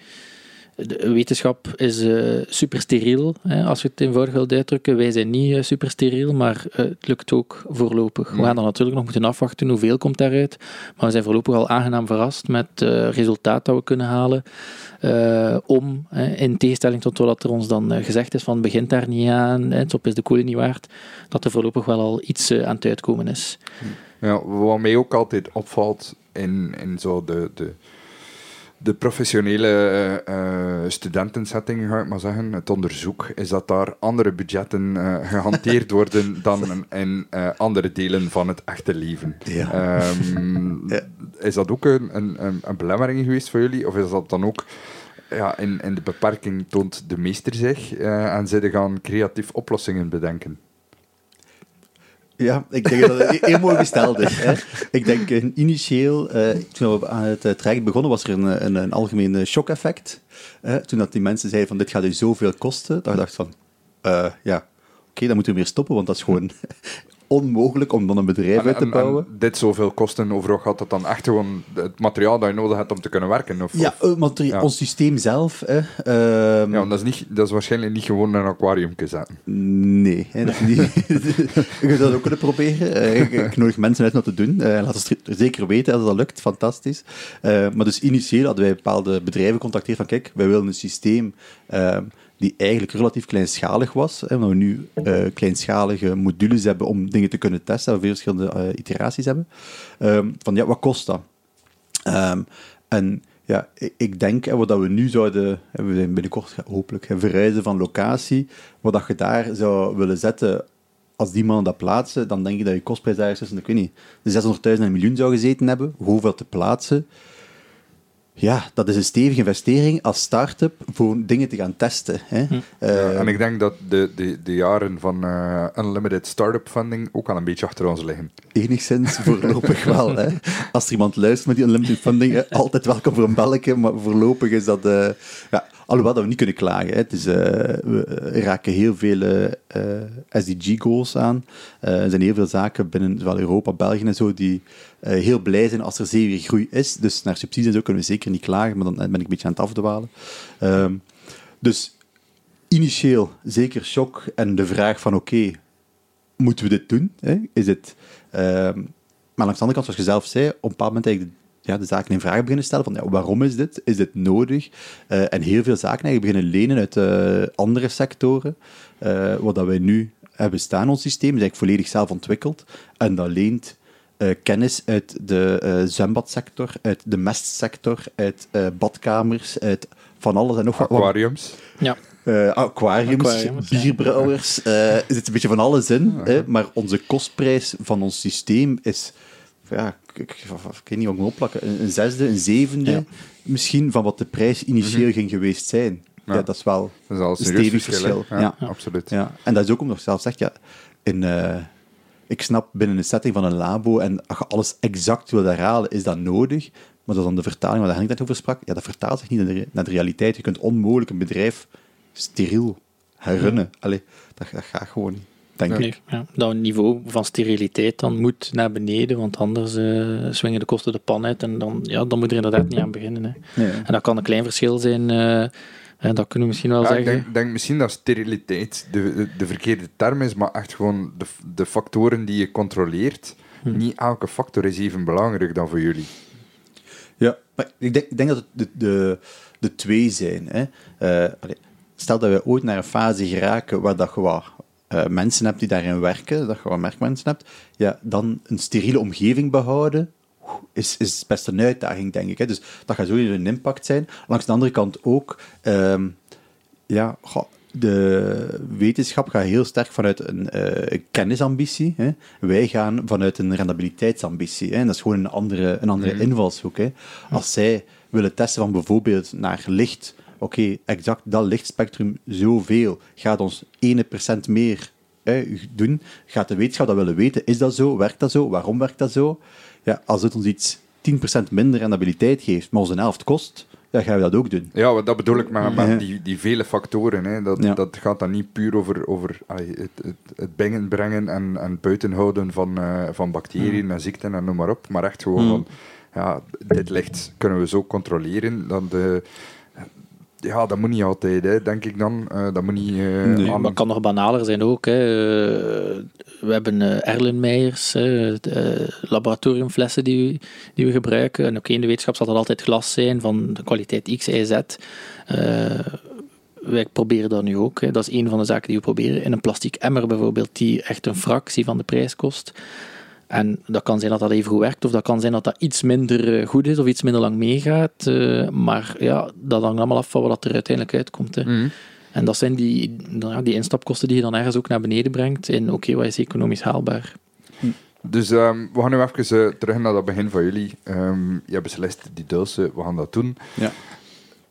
S3: de wetenschap is eh, super steriel, hè, als we het eenvoudig wilt uitdrukken. Wij zijn niet eh, super steriel, maar eh, het lukt ook voorlopig. We
S1: Mhm.
S3: gaan dan natuurlijk nog moeten afwachten hoeveel komt daaruit. Maar we zijn voorlopig al aangenaam verrast met het resultaat dat we kunnen halen. om, hè, in tegenstelling tot wat er ons dan gezegd is, van begint daar niet aan, hè, top is de kolen niet waard, dat er voorlopig wel al iets aan het uitkomen is.
S1: Ja, wat mij ook altijd opvalt in, in zo de, de, de professionele eh, studentensetting, ga ik maar zeggen, het onderzoek, is dat daar andere budgetten eh, gehanteerd worden dan in, andere delen van het echte leven.
S2: Ja.
S1: Ehm,
S2: Ja.
S1: Is dat ook een, een, een, belemmering geweest voor jullie? Of is dat dan ook ja, in, in de beperking toont de meester zich en zij gaan creatief oplossingen bedenken?
S2: Ja, ik denk dat het heel mooi gesteld is. Hè. Ik denk eh, initieel, eh, toen we aan het eh, traject begonnen, was er een, een, een algemeen shock-effect. toen dat die mensen zeiden van dit gaat u zoveel kosten, dat dacht van, ja, oké, dan moeten we weer stoppen, want dat is gewoon onmogelijk om dan een bedrijf
S1: En-
S2: uit te
S1: en-
S2: bouwen.
S1: en dit zoveel kosten, overal gaat dat dan echt gewoon het materiaal dat je nodig hebt om te kunnen werken? Of,
S2: Ja,
S1: of-
S2: eh,
S1: ja.
S2: ons systeem zelf... Hè, ehm,
S1: ja, want dat is, niet, dat is waarschijnlijk niet gewoon een aquarium zetten.
S2: Nee, hè, dat is niet. je kunt dat ook kunnen proberen. Eh, ik, ik nodig mensen uit om dat te doen. Eh, laat ons er zeker weten als dat lukt, fantastisch. Maar dus initieel hadden wij bepaalde bedrijven gecontacteerd van kijk, wij willen een systeem eh, die eigenlijk relatief kleinschalig was. Hè, omdat we nu eh, kleinschalige modules hebben om dingen te kunnen testen, dat we verschillende eh, iteraties hebben. Ehm, van ja, wat kost dat? Ehm, en ja, ik- ik denk, wat dat we nu zouden, we zijn binnenkort hopelijk verhuizen van locatie, wat dat je daar zou willen zetten, als die mannen dat plaatsen, dan denk ik dat je kostprijs daar tussen, ik weet niet, de 600.000 en een miljoen zou gezeten hebben, hoeveel te plaatsen. Ja, dat is een stevige investering als start-up voor dingen te gaan testen. Hè. Eh,
S1: Ja, en ik denk dat de, de, de jaren van eh, unlimited startup funding ook al een beetje achter ons liggen.
S2: Enigszins voorlopig wel. Hè. Als er iemand luistert met die unlimited funding, hè, altijd welkom voor een belletje, maar voorlopig is dat... eh, ja, alhoewel dat we niet kunnen klagen. Hè. Het is, eh, we eh, raken heel veel eh, SDG-goals aan. Eh, er zijn heel veel zaken binnen zowel Europa, België en zo, die eh, heel blij zijn als er zeer groei is. Dus naar subsidies zo kunnen we zeker niet klagen, maar dan ben ik een beetje aan het afdwalen. Ehm, dus initieel zeker shock en de vraag van oké, moeten we dit doen? Hè? Is het, ehm, maar langs de andere kant, zoals je zelf zei, op een bepaald moment eigenlijk de, ja, de zaken in vraag beginnen stellen van ja, waarom is dit? Is dit nodig? Eh, en heel veel zaken eigenlijk beginnen lenen uit eh, andere sectoren. Eh, wat dat wij nu hebben staan ons systeem, is eigenlijk volledig zelf ontwikkeld. En dat leent eh, kennis uit de eh, zwembadsector, uit de mestsector, uit eh, badkamers, uit van alles en nog wat.
S1: Aquariums.
S3: Ja,
S2: Eh, aquariums,
S3: Aquariums, ja.
S2: bierbrouwers, eh, er zit een beetje van alles in. Hè, maar onze kostprijs van ons systeem is, ja, ik ik, ik, ik weet niet wat ik moet opplakken, een, een zesde, een zevende
S3: Ja.
S2: misschien van wat de prijs initieel
S1: Mhm.
S2: ging geweest zijn. Ja,
S1: Ja.
S2: dat is wel
S1: Dat is al een
S2: stevig
S1: verschil. Ja, absoluut.
S2: Ja, en dat is ook omdat je zelf zegt, ja, in, eh, ik snap binnen een setting van een labo en als je alles exact wil herhalen, is dat nodig. Maar dat is dan de vertaling waar Henrik net over sprak, ja, dat vertaalt zich niet naar de, naar de realiteit. Je kunt onmogelijk een bedrijf steriel herrunnen. Allee, dat, dat gaat gewoon niet, denk ik.
S3: Nee, ja, dat niveau van steriliteit dan moet naar beneden, want anders eh, swingen de kosten de pan uit en dan, ja, dan moet er inderdaad niet aan beginnen. Hè. En dat kan een klein verschil zijn, eh, en dat kunnen we misschien wel
S1: Ja, ik
S3: zeggen.
S1: denk, denk misschien dat steriliteit de, de, de verkeerde term is, maar echt gewoon de, de factoren die je controleert.
S3: Hm.
S1: Niet elke factor is even belangrijk dan voor jullie.
S2: Ja, maar ik denk, ik denk dat het de, de, de twee zijn. Hè. Eh, allee, stel dat we ooit naar een fase geraken waar dat je wat eh, mensen hebt die daarin werken, dat je wat merkmensen hebt, ja, dan een steriele omgeving behouden is, is best een uitdaging, denk ik. Hè. Dus dat gaat sowieso een impact zijn. Langs de andere kant ook, ehm, ja, goh, de wetenschap gaat heel sterk vanuit een eh, kennisambitie. Hè. Wij gaan vanuit een rendabiliteitsambitie. Hè. En dat is gewoon een andere, een andere
S1: Mhm.
S2: invalshoek. Hè. Als zij willen testen van bijvoorbeeld naar licht, oké, exact dat lichtspectrum zoveel gaat ons 1% meer hè, doen, gaat de wetenschap dat willen weten. Is dat zo? Werkt dat zo? Waarom werkt dat zo? Ja, als het ons iets 10% minder rendabiliteit geeft, maar ons een helft kost, dan gaan we dat ook doen.
S1: Ja, dat bedoel ik met, met die, die vele factoren. Hè. Dat,
S2: Ja.
S1: dat gaat dan niet puur over, over allee, het, het, het bingen brengen en, en buitenhouden van, eh, van bacteriën en ziekten en noem maar op. Maar echt gewoon
S2: Mm.
S1: van, ja, dit licht kunnen we zo controleren. Dat de, ja, dat moet niet altijd, hè, denk ik dan. Eh, dat moet niet...
S2: Nee,
S1: aan-
S3: maar het kan nog banaler zijn ook. Hè. Eh, We hebben eh, laboratoriumflessen die, we- die we gebruiken. En oké, in de wetenschap zal dat altijd glas zijn van de kwaliteit X, Y, Z. Wij proberen dat nu ook. Hè. Dat is een van de zaken die we proberen. In een plastic emmer bijvoorbeeld, die echt een fractie van de prijs kost. En dat kan zijn dat dat even goed werkt, of dat kan zijn dat dat iets minder eh, goed is, of iets minder lang meegaat. Eh, maar ja, dat hangt allemaal af van wat er uiteindelijk uitkomt. Hè.
S1: Mhm.
S3: En dat zijn die, ja, die instapkosten die je dan ergens ook naar beneden brengt in oké, wat is economisch haalbaar.
S1: Dus ehm, we gaan nu even eh, terug naar dat begin van jullie. Ehm, je hebt beslist, die Dulce, we gaan dat doen.
S2: Ja.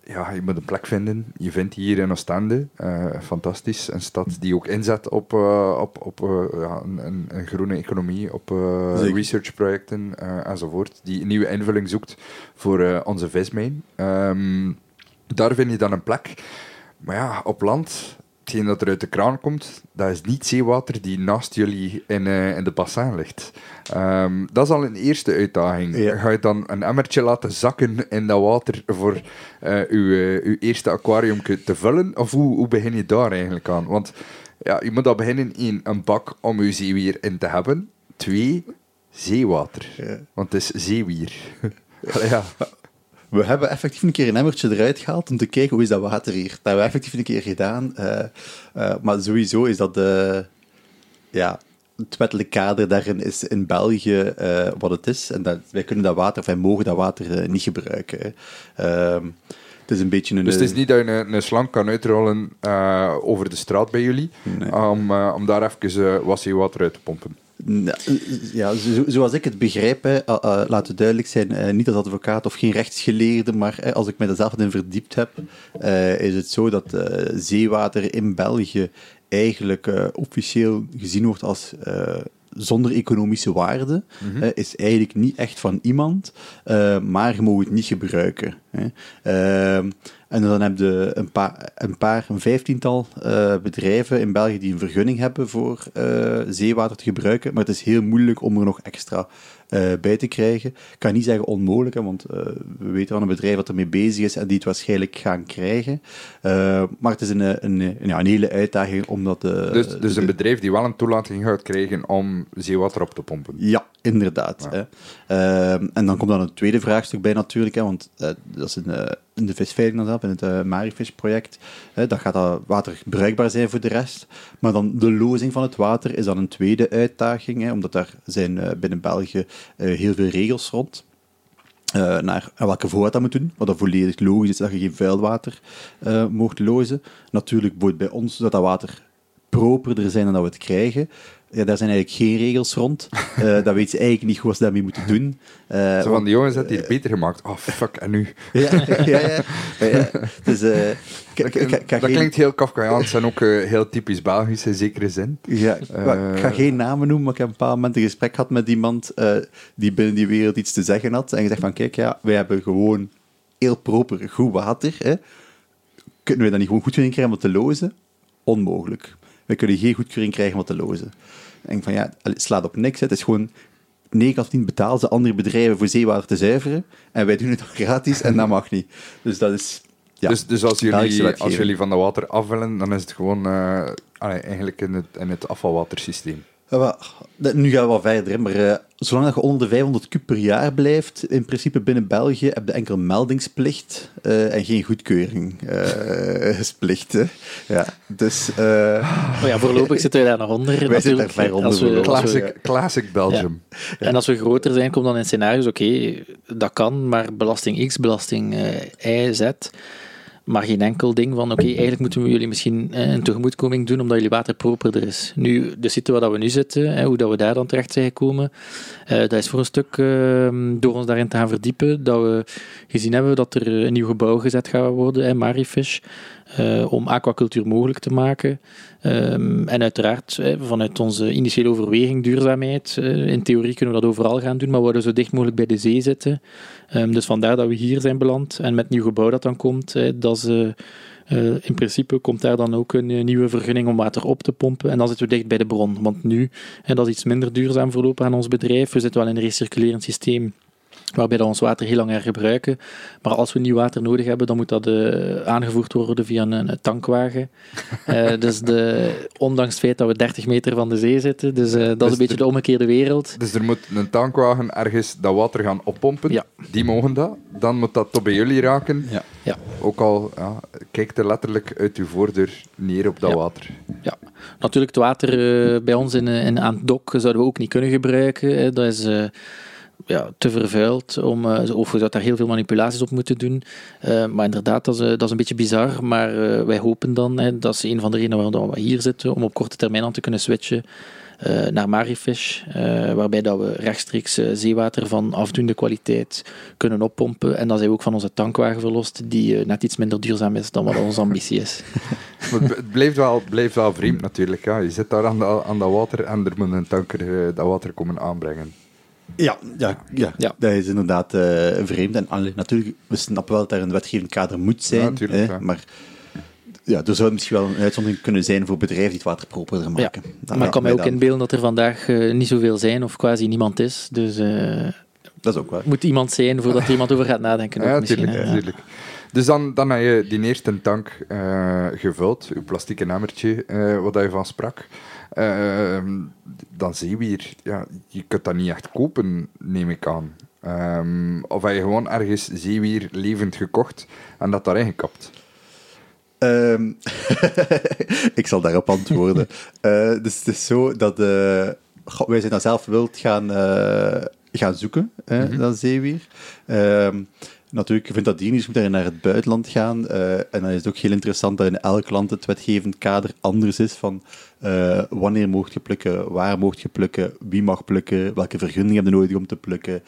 S1: Ja, je moet een plek vinden. Je vindt die hier in Oostende. Eh, fantastisch. Een stad die ook inzet op, eh, op, op eh, ja, een, een, groene economie, op researchprojecten enzovoort. Die een nieuwe invulling zoekt voor onze vismijn. Ehm, daar vind je dan een plek. Maar ja, op land, hetgeen dat er uit de kraan komt, dat is niet zeewater die naast jullie in, eh, in de bassin ligt. Ehm, dat is al een eerste uitdaging.
S2: Ja.
S1: Ga je dan een emmertje laten zakken in dat water voor eh, uw, uw eerste aquarium te vullen? Of hoe, hoe begin je daar eigenlijk aan? Want ja, je moet al beginnen in een bak om uw zeewier in te hebben. Twee, zeewater.
S2: Ja.
S1: Want het is zeewier. Ja.
S2: We hebben effectief een keer een emmertje eruit gehaald om te kijken hoe is dat water hier. Dat hebben we effectief een keer gedaan. eh, eh, maar sowieso is dat de, ja, het wettelijk kader daarin is in België eh, wat het is. En dat, wij kunnen dat water, of wij mogen dat water niet gebruiken. Ehm, het is een beetje een...
S1: Dus het is niet dat je een, een slang kan uitrollen over de straat bij jullie,
S2: Nee.
S1: om, om daar even uh, wat zeewater uit te pompen.
S2: Ja, zo, zoals ik het begrijp, hè, uh, uh, laat het duidelijk zijn, uh, niet als advocaat of geen rechtsgeleerde, maar als ik mij er zelf in verdiept heb, is het zo dat zeewater in België eigenlijk officieel gezien wordt als zonder economische waarde, mm -hmm. is eigenlijk niet echt van iemand, maar je mag het niet gebruiken. Hè. En dan heb je een paar, een, paar, een vijftiental uh, bedrijven in België die een vergunning hebben voor uh, zeewater te gebruiken, maar het is heel moeilijk om er nog extra uh, bij te krijgen. Ik kan niet zeggen onmogelijk, hè, want we weten van een bedrijf dat ermee bezig is en die het waarschijnlijk gaan krijgen. Maar het is een, een, een, ja, een hele uitdaging om dat... Uh,
S1: dus dus de, een bedrijf die wel een toelating gaat krijgen om zeewater op te pompen?
S2: Ja, inderdaad. Ja. Hè. en dan komt dan een tweede vraagstuk bij natuurlijk, hè, want uh, dat is een, in de visveiling dan zelf, in het uh, Marifish-project. Dan gaat dat water bruikbaar zijn voor de rest. Maar dan de lozing van het water is dan een tweede uitdaging, hè, omdat daar zijn binnen België heel veel regels rond. Uh, naar welke voorraad dat moet doen, wat dat volledig logisch is dat je geen vuilwater uh, mocht lozen. Natuurlijk wordt bij ons dat dat water properder zijn dan dat we het krijgen. Ja, daar zijn eigenlijk geen regels rond. Eh, dat weten ze eigenlijk niet goed wat ze daarmee moeten doen. Uh,
S1: Zo van, die jongens hebben hier beter gemaakt. Oh, fuck, en nu?
S2: ja, ja, ja. ja. Dus, uh,
S1: dat, dat klinkt heel Kafkaiaans en ook uh, heel typisch Belgisch in zekere zin.
S2: Ja, ik ga geen namen noemen, maar ik heb een paar momenten een gesprek gehad met iemand die binnen die wereld iets te zeggen had. En gezegd van, kijk, ja, wij hebben gewoon heel proper goed water. Hè. Kunnen we dat niet gewoon goedkeuring krijgen om te lozen? Onmogelijk. We kunnen geen goedkeuring krijgen om te lozen. En van ja, het slaat op niks. Het is gewoon 9 of 10 betalen ze andere bedrijven voor zeewater te zuiveren. En wij doen het gratis en dat mag niet. Dus dat is. Ja,
S1: dus, dus als, jullie, als jullie van de water afvallen, dan is het gewoon uh, eigenlijk in het, in het afvalwatersysteem.
S2: Ja, nu gaan we wel verder, maar uh, zolang je onder de 500 kub per jaar blijft, in principe binnen België, heb je enkel meldingsplicht uh, en geen goedkeuringplicht. Uh, ja, dus...
S3: Oh ja, voorlopig zitten we daar nog onder.
S2: Wij zitten er ver onder.
S1: We, classic, we, classic Belgium.
S3: Ja. En als we groter zijn, komt dan in scenario's, oké, okay, dat kan, maar belasting X, belasting Y, Z maar geen enkel ding van oké, eigenlijk moeten we jullie misschien eh, een tegemoetkoming doen omdat jullie water properder is. Nu, de situatie waar we nu zitten, hoe dat we daar dan terecht zijn gekomen, uh, dat is voor een stuk uh, door ons daarin te gaan verdiepen, dat we gezien hebben dat er een nieuw gebouw gezet gaat worden, hè, Marifish, uh, om aquacultuur mogelijk te maken. Um, en uiteraard, vanuit onze initiële overweging duurzaamheid, uh, in theorie kunnen we dat overal gaan doen, maar we willen zo dicht mogelijk bij de zee zitten. Um, dus vandaar dat we hier zijn beland. En met het nieuw gebouw dat dan komt, dat in principe komt daar dan ook een nieuwe vergunning om water op te pompen. En dan zitten we dicht bij de bron. Want nu, en dat is iets minder duurzaam voorlopig aan ons bedrijf, we zitten wel in een recirculerend systeem waarbij we ons water heel lang hergebruiken. Maar als we nieuw water nodig hebben, dan moet dat uh, aangevoerd worden via een, een tankwagen. uh, dus de, ondanks het feit dat we 30 meter van de zee zitten, dus uh, dat dus is een beetje de omgekeerde wereld.
S1: Dus er moet een tankwagen ergens dat water gaan oppompen.
S3: Ja.
S1: Die mogen dat. Dan moet dat tot bij jullie raken.
S3: Ja. ja.
S1: Ook al ja, kijkt er letterlijk uit uw voordeur neer op dat
S3: ja.
S1: water.
S3: Ja, natuurlijk het water bij ons in, in, aan het dok zouden we ook niet kunnen gebruiken. Hè. Dat is ja, te vervuild, om, uh, of zouden daar heel veel manipulaties op moeten doen. Uh, maar inderdaad, dat is, dat is een beetje bizar. Maar wij hopen dan, hè, dat is een van de redenen waarom we hier zitten, om op korte termijn aan te kunnen switchen naar Marifish, waarbij dat we rechtstreeks zeewater van afdoende kwaliteit kunnen oppompen. En dan zijn we ook van onze tankwagen verlost, die net iets minder duurzaam is dan wat onze ambitie is.
S1: het blijft wel, blijft wel vreemd natuurlijk. Ja. Je zit daar aan, de, aan dat water en er moet een tanker dat water komen aanbrengen.
S2: Ja, ja, ja, ja. dat is inderdaad uh, vreemd. En allee, natuurlijk, we snappen wel dat er een wetgevend kader moet zijn.
S1: Ja, natuurlijk,
S2: hè, maar ja, er zou misschien wel een uitzondering kunnen zijn voor bedrijven die het water properder maken.
S3: Ja, maar ik kan mij ook dan... inbeelden dat er vandaag uh, niet zoveel zijn of quasi niemand is. Dus uh,
S2: dat is ook waar.
S3: moet iemand zijn voordat er iemand over gaat nadenken.
S1: Ja, natuurlijk. natuurlijk. Dus dan, dan heb je die eerste tank gevuld, uw plastieke emmertje, wat je van sprak. Uh, dan zeewier, ja, je kunt dat niet echt kopen, neem ik aan. Um, of heb je gewoon ergens zeewier levend gekocht en dat daarin gekapt?
S2: Um, ik zal daarop antwoorden. uh, dus het is zo dat uh, wij zijn dan zelf wild gaan, uh, gaan zoeken, mm -hmm. dat zeewier. Um, Natuurlijk, vind dat diernieuws moet naar het buitenland gaan. Uh, en dan is het ook heel interessant dat in elk land het wetgevend kader anders is van uh, wanneer mocht je plukken, waar mocht je plukken, wie mag plukken, welke vergunning heb je nodig om te plukken.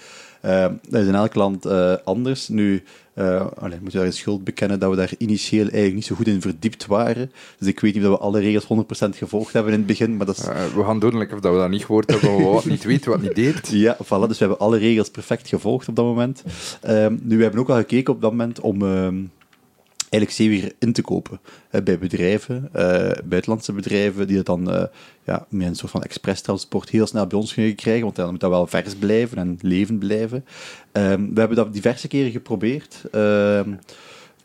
S2: Uh, dat is in elk land anders. Nu, uh, allee, moet je daar een schuld bekennen dat we daar initieel eigenlijk niet zo goed in verdiept waren. Dus ik weet niet of we alle regels 100% gevolgd hebben in het begin. Maar dat is...
S1: uh, we gaan duidelijk of dat we dat niet gehoord hebben, wat niet weten, wat niet deed.
S2: Ja, voilà, dus we hebben alle regels perfect gevolgd op dat moment. Uh, nu, we hebben ook al gekeken op dat moment om ehm, eigenlijk zeewier in te kopen uh, bij bedrijven, uh, buitenlandse bedrijven, die het dan uh, ja, met een soort van expresstransport heel snel bij ons kunnen krijgen, want dan moet dat wel vers blijven en levend blijven. Um, we hebben dat diverse keren geprobeerd. Ehm,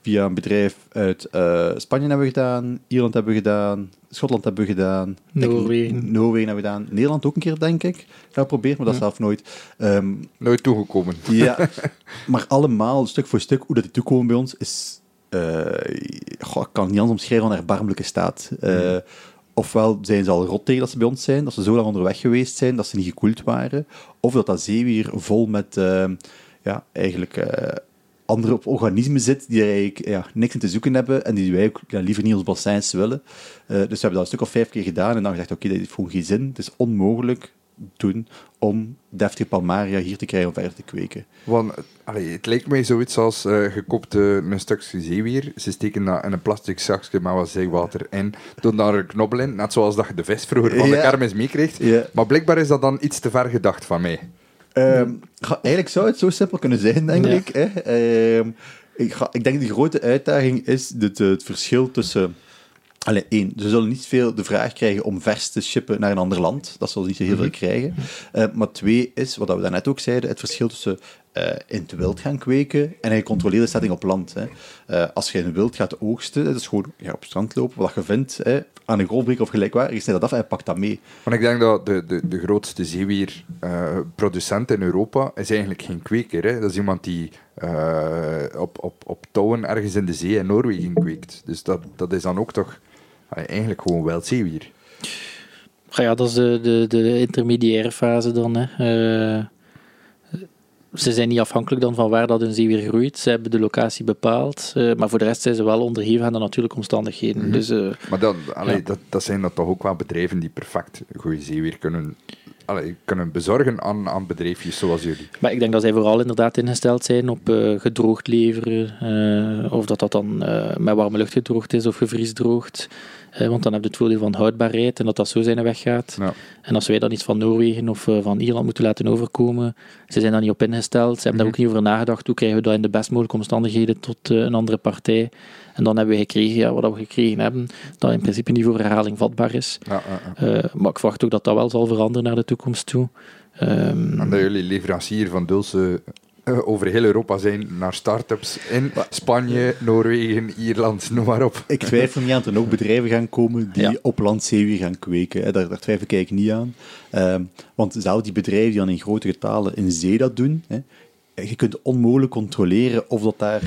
S2: via een bedrijf uit Spanje hebben we gedaan, Ierland hebben we gedaan, Schotland hebben we gedaan,
S3: Noorwegen.
S2: Noorwegen hebben we gedaan, Nederland ook een keer, denk ik. Geprobeerd, maar dat is zelf nooit. Um,
S1: nooit toegekomen.
S2: Ja, maar allemaal, stuk voor stuk, hoe dat die toekomen bij ons, is goh, ik kan niet anders omschrijven dan erbarmelijke staat. Uh, ofwel zijn ze al rot tegen dat ze bij ons zijn, dat ze zo lang onderweg geweest zijn, dat ze niet gekoeld waren, of dat dat zeewier vol met uh, ja, eigenlijk andere organismen zit die er eigenlijk ja, niks in te zoeken hebben en die wij ook ja, liever niet ons bassins willen. Uh, dus we hebben dat een stuk of vijf keer gedaan en dan gezegd, oké, dat heeft gewoon geen zin. Het is onmogelijk doen om Deftige palmaria hier te krijgen om verder te kweken.
S1: Want allee, het lijkt mij zoiets als uh, gekoopt een stukje zeewier. Ze steken dat in een plastic zakje met wat zeewater in, doen daar een knobbel in, net zoals dat je de vis vroeger van de kermis meekreeg. Ja. Maar blijkbaar is dat dan iets te ver gedacht van mij.
S2: Um, eigenlijk zou het zo simpel kunnen zijn, denk ik. Hè? Um, ik, ga, ik denk de grote uitdaging is het, het verschil tussen Alleen één, ze zullen niet veel de vraag krijgen om vers te shippen naar een ander land. Dat zullen ze niet heel veel mhm. krijgen. Uh, maar twee is, wat we daarnet ook zeiden, het verschil tussen uh, in het wild gaan kweken en een gecontroleerde setting op land. Hè. Uh, als je in het wild gaat oogsten, dat is gewoon ja, op het strand lopen, wat je vindt, hè, aan een golfbreek of gelijkwaardig, je snijdt dat af en pakt dat mee.
S1: Want ik denk dat de, de, de grootste zeewierproducent in Europa is eigenlijk geen kweker. Hè. Dat is iemand die op, op, op touwen ergens in de zee in Noorwegen kweekt. Dus dat, dat is dan ook toch eigenlijk gewoon wild zeewier.
S3: Ja, dat is de, de, de intermediaire fase dan. Hè. Uh, ze zijn niet afhankelijk dan van waar dat een zeewier groeit. Ze hebben de locatie bepaald. Uh, maar voor de rest zijn ze wel onderhevig aan de natuurlijke omstandigheden. Mm dus, uh,
S1: maar dan, allee, ja. dat, dat zijn dat toch ook wel bedrijven die perfect goede zeewier kunnen allee, kunnen bezorgen aan, aan bedrijfjes zoals jullie.
S3: Maar ik denk dat zij vooral inderdaad ingesteld zijn op uh, gedroogd leveren. Uh, of dat dat dan uh, met warme lucht gedroogd is of gevriesdroogd. Want dan heb je het voordeel van houdbaarheid en dat dat zo zijn weg gaat. Ja. En als wij dan iets van Noorwegen of van Ierland moeten laten overkomen, ze zijn daar niet op ingesteld. Ze hebben daar mhm. ook niet over nagedacht. Hoe krijgen we dat in de best mogelijke omstandigheden tot een andere partij? En dan hebben we gekregen ja, wat we gekregen hebben, dat in principe niet voor herhaling vatbaar is. Ja, uh, maar ik verwacht ook dat dat wel zal veranderen naar de toekomst toe.
S1: Um, en dat jullie leverancier van Dulce uh, over heel Europa zijn naar start-ups in Spanje, Noorwegen, Ierland, noem maar op.
S2: Ik twijfel niet aan dat er ook bedrijven gaan komen die ja. op landzeewier gaan kweken. Hè. Daar, daar, twijfel ik eigenlijk niet aan. Um, want zelfs die bedrijven die dan in grote getalen in zee dat doen, hè, je kunt onmogelijk controleren of dat daar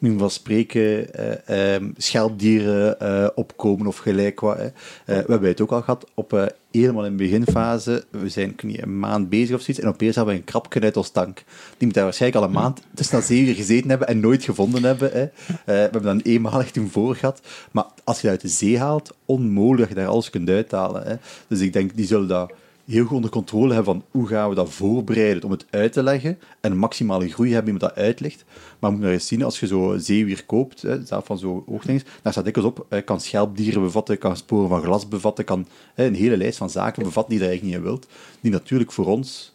S2: van spreken, uh, schelpdieren uh, opkomen of gelijk wat. Hè. Uh, we hebben het ook al gehad op helemaal in de beginfase. We zijn niet, een maand bezig of zoiets en opeens hebben we een krapje uit ons tank. Die moet daar waarschijnlijk al een maand tussen dat zeewier gezeten hebben en nooit gevonden hebben. Hè. we hebben dan eenmalig toen voor gehad. Maar als je dat uit de zee haalt, onmogelijk dat je daar alles kunt uithalen. Hè. Dus ik denk, die zullen dat heel goed onder controle hebben van hoe gaan we dat voorbereiden om het uit te leggen en maximale groei hebben iemand dat uitlegt. Maar moet je eens zien, als je zo zeewier koopt, hè, zelf van zo'n oogdings, daar staat dikwijls op, hè, kan schelpdieren bevatten, kan sporen van glas bevatten, kan hè, een hele lijst van zaken bevatten die je eigenlijk niet in wilt, die natuurlijk voor ons,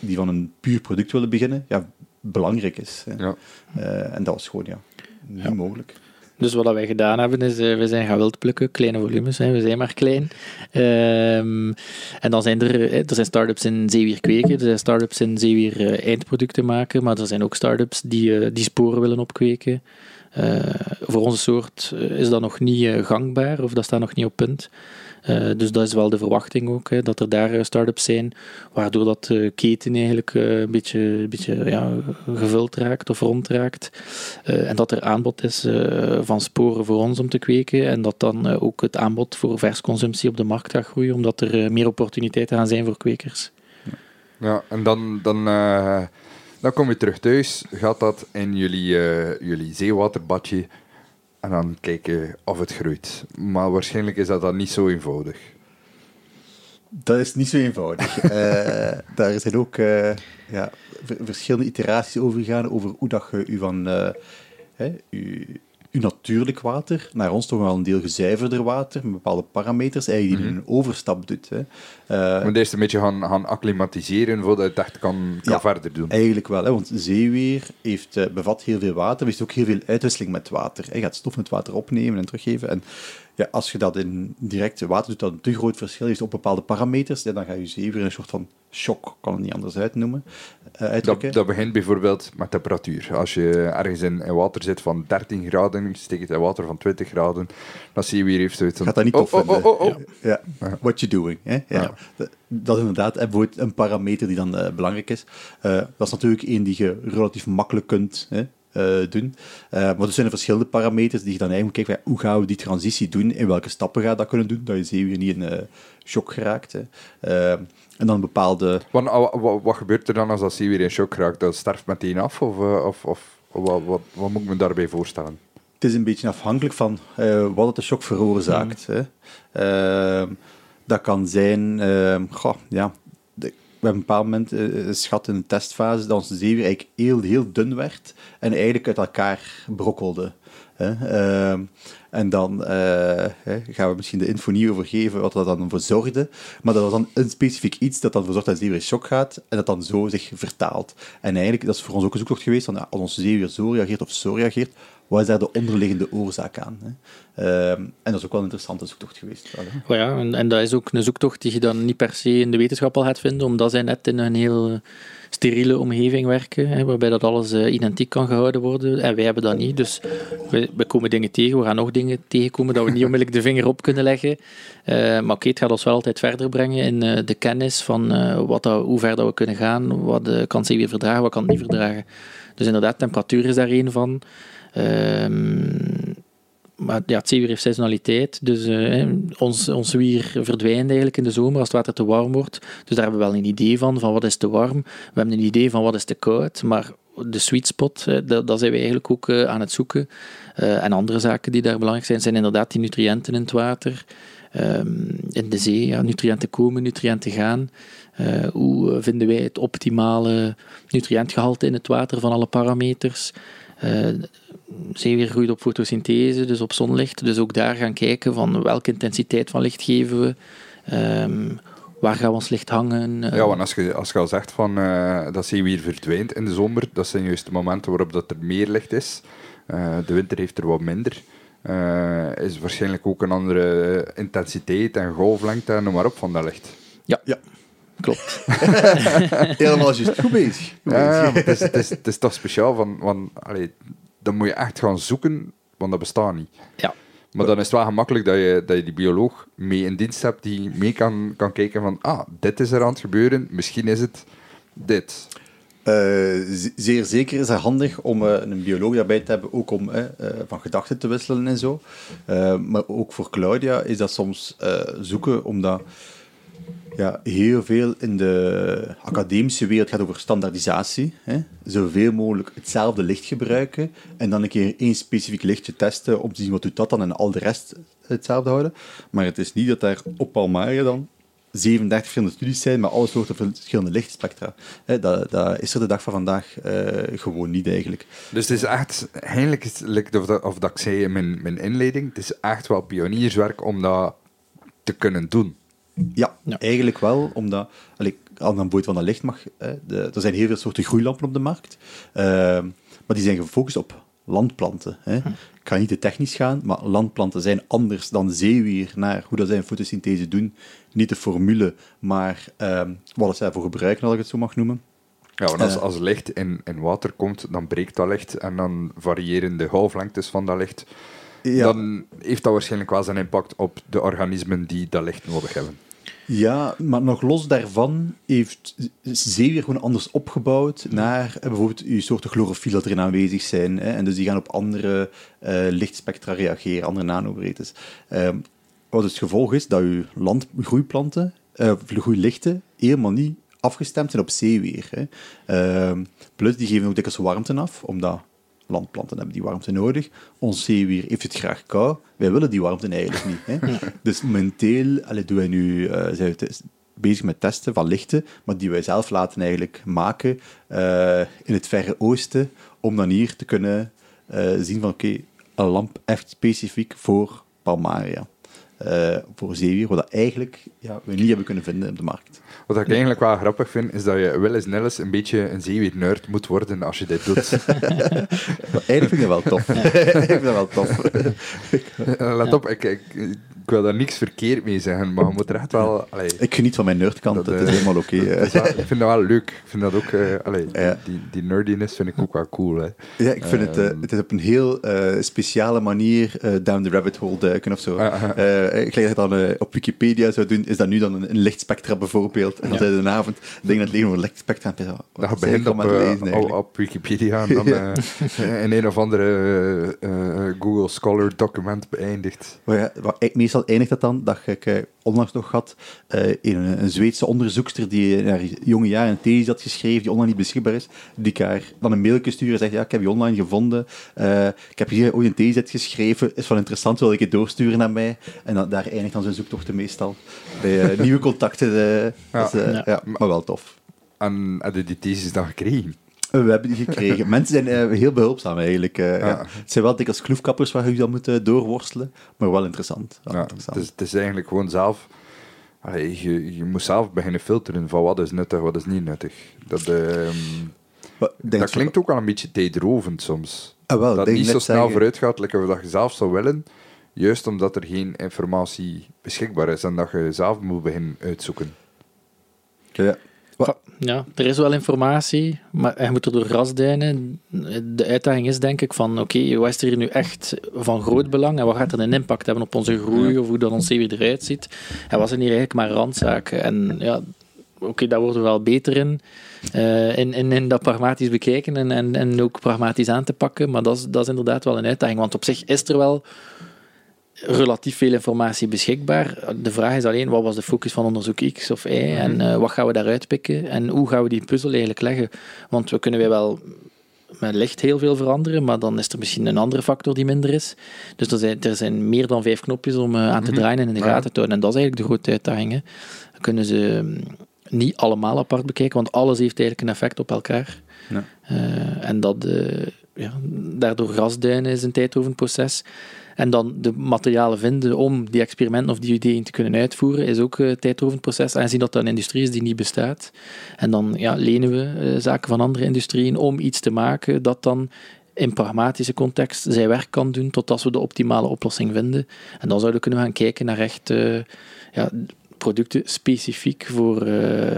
S2: die van een puur product willen beginnen, ja, belangrijk is. Hè. Ja. Uh, en dat was gewoon ja, niet ja. mogelijk.
S3: Dus wat wij gedaan hebben, is uh, we zijn gaan wild plukken, kleine volumes, hè, we zijn maar klein. Um, en dan zijn er, er zijn start-ups in zeewier kweken, er zijn start-ups in zeewier eindproducten maken, maar er zijn ook start-ups die, die sporen willen opkweken. voor onze soort is dat nog niet gangbaar, of dat staat nog niet op punt. Uh, dus dat is wel de verwachting ook, hè, dat er daar uh, start-ups zijn, waardoor dat de keten eigenlijk uh, een beetje, een beetje ja, gevuld raakt of rondraakt. en dat er aanbod is van sporen voor ons om te kweken en dat dan ook het aanbod voor versconsumptie op de markt gaat groeien, omdat er meer opportuniteiten gaan zijn voor kwekers.
S1: Ja, en dan, dan, dan kom je terug thuis. Gaat dat in jullie, jullie zeewaterbadje en dan kijken of het groeit. Maar waarschijnlijk is dat dan niet zo eenvoudig.
S2: Dat is niet zo eenvoudig. uh, daar zijn ook uh, ja, verschillende iteraties over gegaan, over hoe dat je u van u, uw natuurlijk water naar ons toch wel een deel gezuiverder water, met bepaalde parameters, eigenlijk die mm -hmm. een overstap doet. Hè.
S1: Uh, moet eerst een beetje gaan, gaan acclimatiseren voordat je het echt kan, kan ja, verder doen.
S2: Eigenlijk wel, hè, want zeewier heeft, uh, bevat heel veel water, maar heeft ook heel veel uitwisseling met water. Je gaat stof met water opnemen en teruggeven. En ja, als je dat in direct water doet, dat een te groot verschil heeft op bepaalde parameters, dan ga je zeewier een soort van shock, kan het niet anders uitnoemen.
S1: Uh, dat, dat, begint bijvoorbeeld met temperatuur. Als je ergens in, in water zit van 13 graden, steek het in water van 20 graden, dan zie je weer heeft zoiets
S2: Gaat dat niet tof oh, oh, oh, oh, Ja. What you doing. Hè? Ja. Dat, dat, is inderdaad een parameter die dan uh, belangrijk is. Uh, dat is natuurlijk één die je relatief makkelijk kunt hè, doen. Uh, maar er zijn verschillende parameters die je dan eigenlijk kijkt, hoe gaan we die transitie doen, in welke stappen ga je dat kunnen doen, dat je zeewier niet in uh, shock geraakt. Hè. en dan bepaalde...
S1: Wat, wat, gebeurt er dan als dat zeewier in shock geraakt? Dat sterft meteen af? Of, of, of Wat, wat, wat moet ik me daarbij voorstellen?
S2: Het is een beetje afhankelijk van eh, wat het de shock veroorzaakt. Hè. Ehm, dat kan zijn, goh, ja, op een bepaald moment eh, geschat in de testfase dat onze zeewier eigenlijk heel, heel dun werd en eigenlijk uit elkaar brokkelde. Ehm, en dan eh, gaan we misschien de info niet over geven wat dat dan voor zorgde. Maar dat was dan een specifiek iets dat dan voor zorgt dat zeewier in shock gaat en dat dan zo zich vertaalt. En eigenlijk, dat is voor ons ook een zoektocht geweest, van, als onze zeewier zo reageert of zo reageert, wat is daar de onderliggende oorzaak aan? Hè? Ehm, en dat is ook wel een interessante zoektocht geweest.
S3: Maar ja, en, en dat is ook een zoektocht die je dan niet per se in de wetenschap al gaat vinden, omdat zij net in een heel steriele omgeving werken, hè, waarbij dat alles eh, identiek kan gehouden worden. En wij hebben dat niet, dus we, we komen dingen tegen, we gaan nog dingen tegenkomen dat we niet onmiddellijk de vinger op kunnen leggen. Eh, maar oké, het gaat ons wel altijd verder brengen in eh, de kennis van wat dat, hoe ver dat we kunnen gaan, wat kan zeewier verdragen, wat kan het niet verdragen. Dus inderdaad, temperatuur is daar één van. Ehm, maar ja, het zeewier heeft seasonaliteit, dus eh, ons, ons wier verdwijnt eigenlijk in de zomer als het water te warm wordt. Dus daar hebben we wel een idee van, van wat is te warm. We hebben een idee van wat is te koud, maar de sweet spot, dat, dat zijn we eigenlijk ook eh, aan het zoeken. Eh, en andere zaken die daar belangrijk zijn, zijn inderdaad die nutriënten in het water. Ehm, in de zee, ja, nutriënten komen, nutriënten gaan. Hoe vinden wij het optimale nutriëntgehalte in het water van alle parameters? Zeewier groeit op fotosynthese, dus op zonlicht. Dus ook daar gaan kijken van welke intensiteit van licht geven we. Ehm, waar gaan we ons licht hangen?
S1: Ja, want als je, als je al zegt van, eh, dat zeewier verdwijnt in de zomer, dat zijn juist de momenten waarop dat er meer licht is. Eh, de winter heeft er wat minder. Eh, is waarschijnlijk ook een andere intensiteit en golflengte en noem maar op van dat licht.
S3: Ja,
S2: Ja.
S3: klopt.
S2: Helemaal juist. Goed bezig. Goed
S1: Ja,
S2: bezig.
S1: maar het, is, het, is, het is toch speciaal, van, van, allee, dan moet je echt gaan zoeken, want dat bestaat niet.
S3: Ja.
S1: Maar dan is het wel gemakkelijk dat je, dat je die bioloog mee in dienst hebt die mee kan, kan kijken van, ah, dit is er aan het gebeuren, misschien is het dit.
S2: Eh, zeer zeker is het handig om eh, een bioloog daarbij te hebben, ook om eh, eh, van gedachten te wisselen en zo. Eh, maar ook voor Claudia is dat soms eh, zoeken, omdat ja, heel veel in de academische wereld gaat over standaardisatie. Hè? Zoveel mogelijk hetzelfde licht gebruiken en dan een keer één specifiek lichtje testen om te zien wat doet dat dan en al de rest hetzelfde houden. Maar het is niet dat daar op Palmaria dan 37 verschillende studies zijn met alle soorten verschillende lichtspectra. Hè, dat, dat is er de dag van vandaag eh, gewoon niet eigenlijk.
S1: Dus het is echt, eigenlijk of, dat, of ik zei in mijn, mijn inleiding, het is echt wel pionierswerk om dat te kunnen doen.
S2: Ja,
S3: Ja.
S2: eigenlijk wel, omdat... Allee, aan de boot van dat licht mag... Hè, de, er zijn heel veel soorten groeilampen op de markt, ehm, maar die zijn gefocust op landplanten. Hè. Ik ga niet te technisch gaan, maar landplanten zijn anders dan zeewier naar hoe dat zij een fotosynthese doen. Niet de formule, maar ehm, wat zij voor gebruiken, als ik het zo mag noemen.
S1: Ja, want als,
S2: Eh.
S1: als licht in, in water komt, dan breekt dat licht en dan variëren de golflengtes van dat licht.
S2: Ja.
S1: Dan heeft dat waarschijnlijk wel zijn impact op de organismen die dat licht nodig hebben.
S2: Ja, maar nog los daarvan heeft zeewier gewoon anders opgebouwd naar eh, bijvoorbeeld uw soorten chlorofiel dat erin aanwezig zijn. Hè, en dus die gaan op andere eh, lichtspectra reageren, andere nanobreedtes. Ehm, wat het gevolg is dat uw land, groeiplanten, eh, groeilichten, helemaal niet afgestemd zijn op zeewier. Hè. Ehm, plus, die geven ook dikwijls warmte af, omdat landplanten hebben die warmte nodig. Ons zeewier heeft het graag koud. Wij willen die warmte eigenlijk niet. Hè. Dus momenteel allee, doen wij nu, eh, zijn we bezig met testen van lichten, maar die wij zelf laten eigenlijk maken eh, in het Verre Oosten, om dan hier te kunnen eh, zien van oké, een lamp echt specifiek voor Palmaria. Eh, voor zeewier, wat dat eigenlijk ja, we niet hebben kunnen vinden op de markt.
S1: Wat ik eigenlijk wel grappig vind, is dat je wel eens nilles een beetje een zeewier-nerd moet worden als je dit doet.
S2: Eigenlijk vind ik dat wel tof. ik vind dat wel tof.
S1: Eh, Let op, ik, ik, ik wil daar niks verkeerd mee zeggen, maar je moet er echt wel... Allee,
S2: Ik geniet van mijn nerdkant,
S1: Dat,
S2: dat,
S1: eh,
S2: is helemaal oké.
S1: dat is ik vind dat wel leuk. Ik vind dat ook... eh, allee,
S2: Ja.
S1: die, die nerdiness vind ik ook wel cool. Hè.
S2: Ja, ik vind het, eh,
S1: Ehm.
S2: het is op een heel speciale manier down the rabbit hole duiken of zo.
S1: Ah, ah.
S2: Ik denk dat je dan eh, op Wikipedia zou doen, is dat nu dan een, een lichtspectra bijvoorbeeld. En dan zijn de avond dingen het leven over lichtspectra. En dan
S1: Dat
S2: wat ik
S1: begint op,
S2: het lezen
S1: op, Wikipedia en dan in een of andere Google Scholar document beëindigt.
S2: Waar, ja, waar eigenlijk meestal meestal eindigt dat dan, dat ik uh, onlangs nog had, uh, een, een Zweedse onderzoekster die naar jonge jaren een thesis had geschreven, die online niet beschikbaar is, die ik haar dan een mailje sturen en zegt, ja, ik heb je online gevonden, uh, ik heb hier ooit een thesis geschreven, is wel interessant, wil ik het doorsturen naar mij? En dan, daar eindigt dan zijn zoektochten meestal. Bij nieuwe contacten, ja. Dus, ja. ja. maar wel tof.
S1: En heb je die thesis dan gekregen?
S2: We hebben die gekregen. Mensen zijn uh, heel behulpzaam eigenlijk. Uh, ja. Het zijn wel dikwijls kloefkappers waar je dan moet uh, doorworstelen, maar wel interessant. Wel
S1: ja,
S2: interessant.
S1: Het, is, het, is, eigenlijk gewoon zelf... Allee, je, je moet zelf beginnen filteren van wat is nuttig, wat is niet nuttig. Dat, ehm, dat klinkt ook wel een beetje tijdrovend soms.
S2: Ah, wel,
S1: dat niet zo snel zeggen... vooruit gaat, like dat je zelf zou willen, juist omdat er geen informatie beschikbaar is en dat je zelf moet beginnen uitzoeken.
S2: Ja.
S3: Ja, er is wel informatie, maar je moet er door grasduinen. De uitdaging is denk ik van, oké, wat is er nu echt van groot belang en wat gaat er een impact hebben op onze groei of hoe dat ons zeewier eruit ziet? En wat zijn hier eigenlijk maar randzaken? En ja, oké, daar worden we wel beter in. Uh, in, in, in, dat pragmatisch bekijken en, en, en ook pragmatisch aan te pakken, maar dat is, dat is inderdaad wel een uitdaging, want op zich is er wel relatief veel informatie beschikbaar. De vraag is alleen, wat was de focus van onderzoek X of Y en uh, wat gaan we daaruit pikken en hoe gaan we die puzzel eigenlijk leggen? Want we kunnen wel met licht heel veel veranderen, maar dan is er misschien een andere factor die minder is. Dus er zijn, er zijn meer dan vijf knopjes om uh, aan te draaien en in de gaten te houden. En dat is eigenlijk de grote uitdaging. Hè. Dan kunnen ze um, niet allemaal apart bekijken, want alles heeft eigenlijk een effect op elkaar. Ja. Uh, en dat, ja, daardoor grasduinen is een tijdrovend proces. En dan de materialen vinden om die experimenten of die ideeën te kunnen uitvoeren, is ook een tijdrovend proces. Aangezien dat dat een industrie is die niet bestaat. En dan ja, lenen we uh, zaken van andere industrieën om iets te maken dat dan in pragmatische context zijn werk kan doen totdat we de optimale oplossing vinden. En dan zouden we kunnen gaan kijken naar echt uh, ja, producten specifiek voor uh,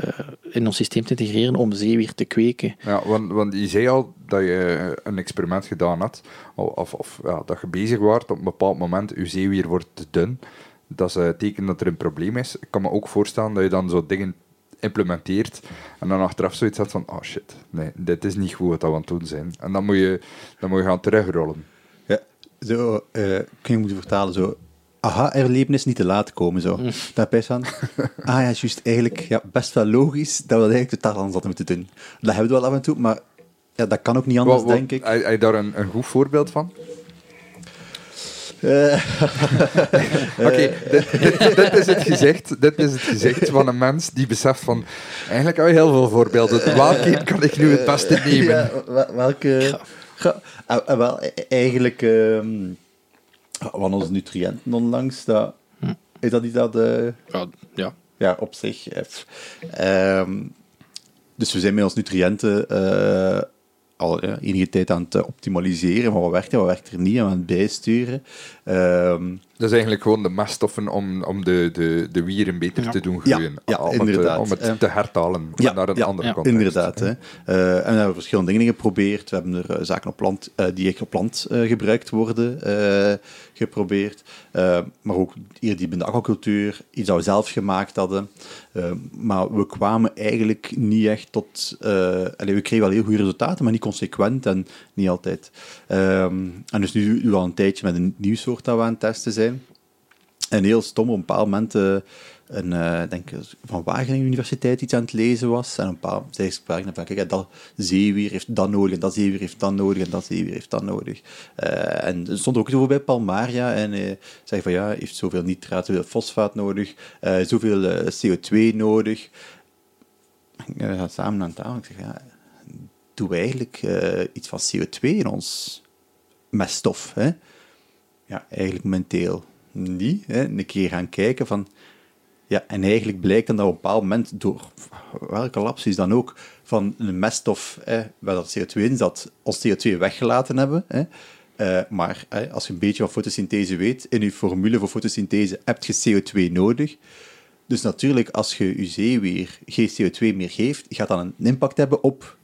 S3: in ons systeem te integreren om zeewier te kweken.
S1: Ja, want, want je zei al dat je een experiment gedaan had, of, of ja, dat je bezig was op een bepaald moment, je zeewier wordt te dun. Dat is een teken dat er een probleem is. Ik kan me ook voorstellen dat je dan zo dingen implementeert en dan achteraf zoiets had van, oh shit, nee, dit is niet goed wat we aan het doen zijn. En dan moet je, dan moet je gaan terugrollen.
S2: Ja, zo uh, kun je moeten vertalen, zo aha-erlevenis niet te laat komen. Zo. Mm. Daar best aan. Ah ja, juist, eigenlijk ja, best wel logisch dat we dat eigenlijk totaal anders hadden moeten doen. Dat hebben we wel af en toe, maar ja, dat kan ook niet anders, denk ik.
S1: Heb je daar een, een goed voorbeeld van?
S2: Uh,
S1: Oké, dit, dit, dit, is het gezicht, dit is het gezicht van een mens die beseft van eigenlijk heb je heel veel voorbeelden. Welke kan ik nu het beste nemen?
S2: Ja, welke... Ja. Uh, wel, e- eigenlijk... Uh, van onze nutriënten onlangs, dat, hm. is dat iets dat... Uh,
S3: ja, ja.
S2: Ja, op zich. Uh, dus we zijn met onze nutriënten uh, al ja, enige tijd aan het optimaliseren, maar wat werkt er, wat werkt er niet, aan het bijsturen.
S1: Ehm, dat is eigenlijk gewoon de meststoffen om, om de, de, de wieren beter te doen groeien.
S2: Ja, ja om,
S1: inderdaad. Het, om het te hertalen
S2: ja,
S1: naar een andere context.
S2: Inderdaad. Hè. Uh, en we hebben verschillende dingen geprobeerd. We hebben er uh, zaken op plant, uh, die echt op plant gebruikt worden geprobeerd. maar ook hier die in de aquacultuur, iets dat we zelf gemaakt hadden. maar we kwamen eigenlijk niet echt tot... Allez, we kregen wel heel goede resultaten, maar niet consequent en niet altijd. Um, en dus nu, al een tijdje met een nieuw soort dat we aan het testen zijn. En heel stom, op een bepaald moment uh, een, uh, denk, van Wageningen Universiteit iets aan het lezen was. En een paar zij spraken van, kijk, dat zeewier heeft dat nodig, en dat zeewier heeft dat nodig, en dat zeewier heeft dat nodig. En er stond ook zo bij Palmaria, en uh, zei van, ja, heeft zoveel nitraat, zoveel fosfaat nodig, zoveel CO2 nodig. Samen aan tafel, ik zeg, ja, doen we eigenlijk iets van CO2 in ons meststof, hè? Ja, eigenlijk menteel niet. Hè? Een keer gaan kijken van... Ja, en eigenlijk blijkt dan dat op een bepaald moment, door welke lapsus dan ook, van een meststof, hè, waar dat CO2 in zat, ons CO2 weggelaten hebben. Hè. Uh, maar als je een beetje van fotosynthese weet, in je formule voor fotosynthese heb je CO2 nodig. Dus natuurlijk, als je je zeewier geen CO2 meer geeft, gaat dat een impact hebben op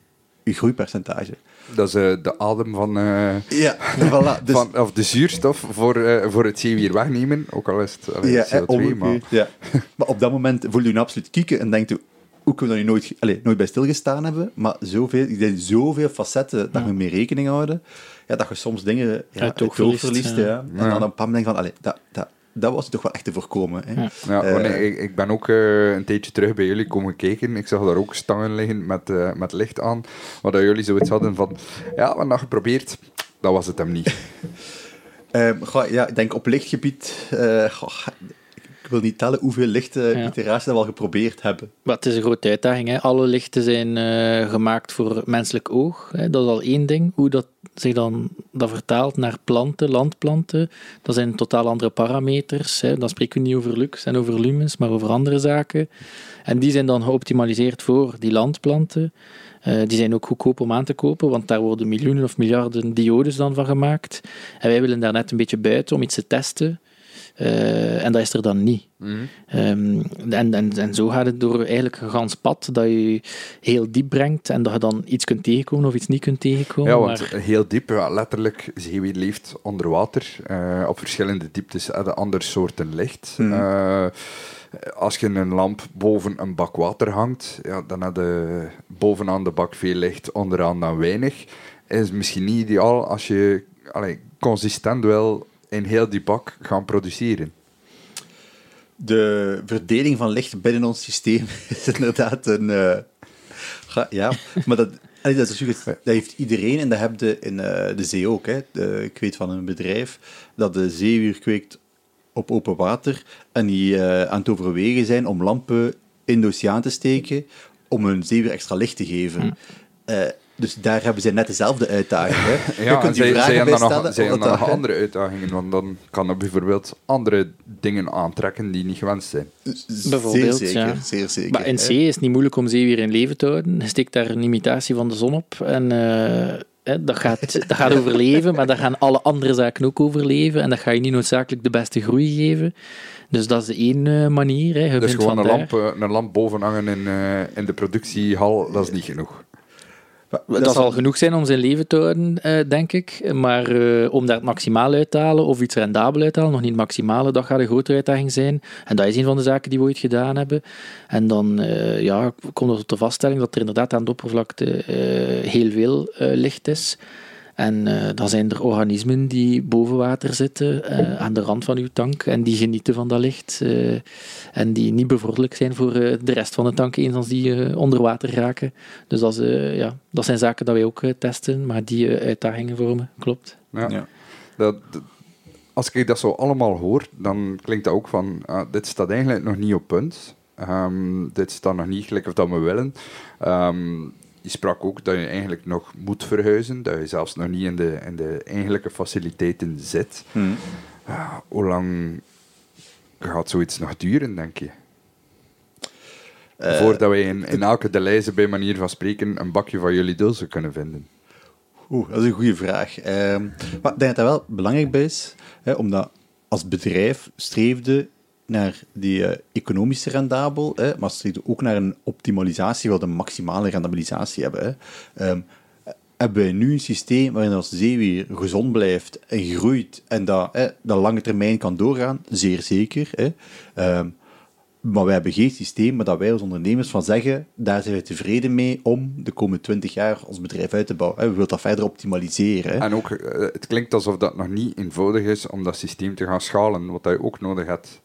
S2: je groeipercentage.
S1: Dat is uh, de adem van, uh,
S2: ja, voilà,
S1: dus... van, of de zuurstof voor, uh, voor het zeewier wegnemen, ook al is het
S2: ja,
S1: CO2. Maar...
S2: Ja. maar op dat moment voel je je absoluut kieken en denkt je, hoe kunnen we daar nooit, allez, nooit bij stilgestaan hebben, maar zoveel, ik denk, zoveel facetten dat we mee rekening houden, ja, dat je soms dingen ja, het oog verliest. Ja. En dan op een moment denk van, allez, dat, dat, dat was toch wel echt te voorkomen. Hè.
S3: Ja.
S1: Ja,
S2: Eh,
S1: nee, ik, ik ben ook eh, een tijdje terug bij jullie komen kijken. Ik zag daar ook stangen liggen met, eh, met licht aan. Waar dat jullie zoiets hadden van... Ja, we hebben dat geprobeerd. Dat was het hem niet.
S2: Ehm, goh, ja, ik denk op lichtgebied... eh, goh, ik wil niet tellen hoeveel lichte
S3: Ja.
S2: iteraties we al geprobeerd hebben.
S3: Maar het is een grote uitdaging. Hè. Alle lichten zijn eh, gemaakt voor menselijk oog. Hè. Dat is al één ding. Hoe dat zich dan dat vertaalt naar planten, landplanten, dat zijn totaal andere parameters. Hè. Dan spreken we niet over lux en over lumens, maar over andere zaken. En die zijn dan geoptimaliseerd voor die landplanten. Eh, die zijn ook goedkoop om aan te kopen, want daar worden miljoenen of miljarden diodes dan van gemaakt. En wij willen daar net een beetje buiten om iets te testen. Eh, en dat is er dan niet. Ehm, en, en, en zo gaat het door eigenlijk een gans pad dat je heel diep brengt en dat je dan iets kunt tegenkomen of iets niet kunt tegenkomen.
S1: Ja, want
S3: maar-
S1: heel diep, ja, letterlijk, zeewier leeft onder water. eh, op verschillende dieptes en andere soorten licht.
S2: Mhm.
S1: Eh, als je een lamp boven een bak water hangt, ja, dan heb je bovenaan de bak veel licht, onderaan dan weinig. Is misschien niet ideaal als je allee, consistent wel in heel die bak gaan produceren.
S2: De verdeling van licht binnen ons systeem is inderdaad een... eh, ga- ja, maar dat, allee, dat, is natuurlijk dat heeft iedereen en dat heb je in eh, de zee ook. Hè. De- ik weet van een bedrijf dat de zeewier kweekt op open water en die eh, aan het overwegen zijn om lampen in de oceaan te steken om hun zeewier extra licht te geven. Eh, dus daar hebben zij net dezelfde uitdaging. Hè.
S1: Ja,
S2: je kunt
S1: en
S2: die
S1: zij, zij
S2: vragen
S1: hebben zij
S2: of
S1: hebben dan
S2: dat-
S1: nog andere uitdagingen, want dan kan er bijvoorbeeld andere dingen aantrekken die niet gewenst zijn.
S3: Bijvoorbeeld,
S2: zeer zeker,
S3: ja.
S2: zeer zeker.
S3: Maar in zee is het niet moeilijk om zeewier in leven te houden. Je steekt daar een imitatie van de zon op en eh, hè, dat, gaat, dat gaat overleven, maar daar gaan alle andere zaken ook overleven en dat ga je niet noodzakelijk de beste groei geven. Dus dat is de één eh, manier. Hè. Je
S1: Dus gewoon een lamp, eh, een lamp boven hangen in, eh, in de productiehal, dat is niet genoeg.
S3: Dat,
S2: zal-
S3: genoeg zijn om zijn leven te houden, eh, denk ik. Maar eh, om daar het maximaal uit te halen, of iets rendabel uit te halen, nog niet het maximale, dat gaat een grotere uitdaging zijn. En dat is een van de zaken die we ooit gedaan hebben. En dan eh, ja, komt er tot de vaststelling dat er inderdaad aan de oppervlakte heel veel licht is. En eh, dan zijn er organismen die boven water zitten, eh, aan de rand van uw tank, en die genieten van dat licht. eh, en die niet bevorderlijk zijn voor eh, de rest van de tank, eens als die eh, onder water raken. Dus dat, is, eh, ja, dat zijn zaken dat wij ook testen, maar die uitdagingen vormen, klopt.
S1: Ja.
S2: Ja.
S1: Dat, dat- als ik dat zo allemaal hoor, dan klinkt dat ook van, ah, dit staat eigenlijk nog niet op punt. Ehm, dit staat nog niet gelijk of dat we willen. Ehm, je sprak ook dat je eigenlijk nog moet verhuizen, dat je zelfs nog niet in de, in de eigenlijke faciliteiten zit. Ja, hoe lang gaat zoiets nog duren, denk je?
S2: Eh,
S1: Voordat wij in, in elke Deleuze, bij manier van spreken, een bakje van jullie dulzen kunnen vinden.
S2: Oeh, dat is een goede vraag. Ehm, maar ik denk dat dat wel belangrijk bij is, hè, omdat als bedrijf streefde naar die eh, economische rendabel, hè, maar ook naar een optimalisatie, wil de maximale rendabilisatie hebben. Hè. Ehm, hebben wij nu een systeem waarin als zeewier gezond blijft en groeit en dat, hè, dat lange termijn kan doorgaan? Zeer zeker. Hè. Ehm, maar wij hebben geen systeem, maar dat wij als ondernemers van zeggen, daar zijn we tevreden mee om de komende 20 jaar ons bedrijf uit te bouwen. We willen dat verder optimaliseren.
S1: En ook, eh, het klinkt alsof dat nog niet eenvoudig is om dat systeem te gaan schalen, wat je ook nodig hebt,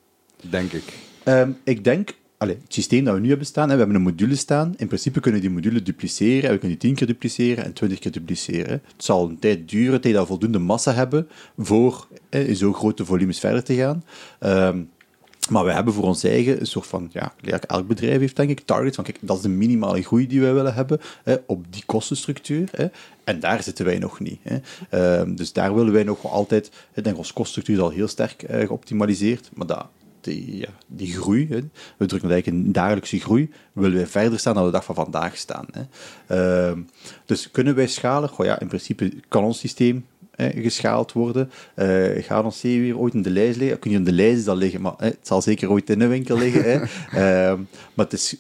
S1: denk ik.
S2: Ehm, ik denk, allee, het systeem dat we nu hebben staan, hè, we hebben een module staan. In principe kunnen die module dupliceren. En we kunnen die 10 keer dupliceren en 20 keer dupliceren. Het zal een tijd duren tegen dat we voldoende massa hebben voor hè, in zo grote volumes verder te gaan. Ehm, maar we hebben voor ons eigen een soort van, ja, elk bedrijf heeft denk ik, targets van, kijk, dat is de minimale groei die wij willen hebben hè, op die kostenstructuur. Hè, en daar zitten wij nog niet. Hè. Ehm, dus daar willen wij nog altijd, ik denk, onze koststructuur is al heel sterk eh, geoptimaliseerd, maar dat, die, ja, die groei, hè, we drukken dat eigenlijk in dagelijkse groei, willen wij verder staan dan de dag van vandaag staan. Hè. Ehm, dus kunnen wij schalen? Goh, ja, in principe kan ons systeem hè, geschaald worden. Eh gaat ons zeewier ooit in de lijst liggen? Kun je in de lijst al liggen, maar hè, het zal zeker ooit in een winkel liggen. Hè. Ehm, maar het is,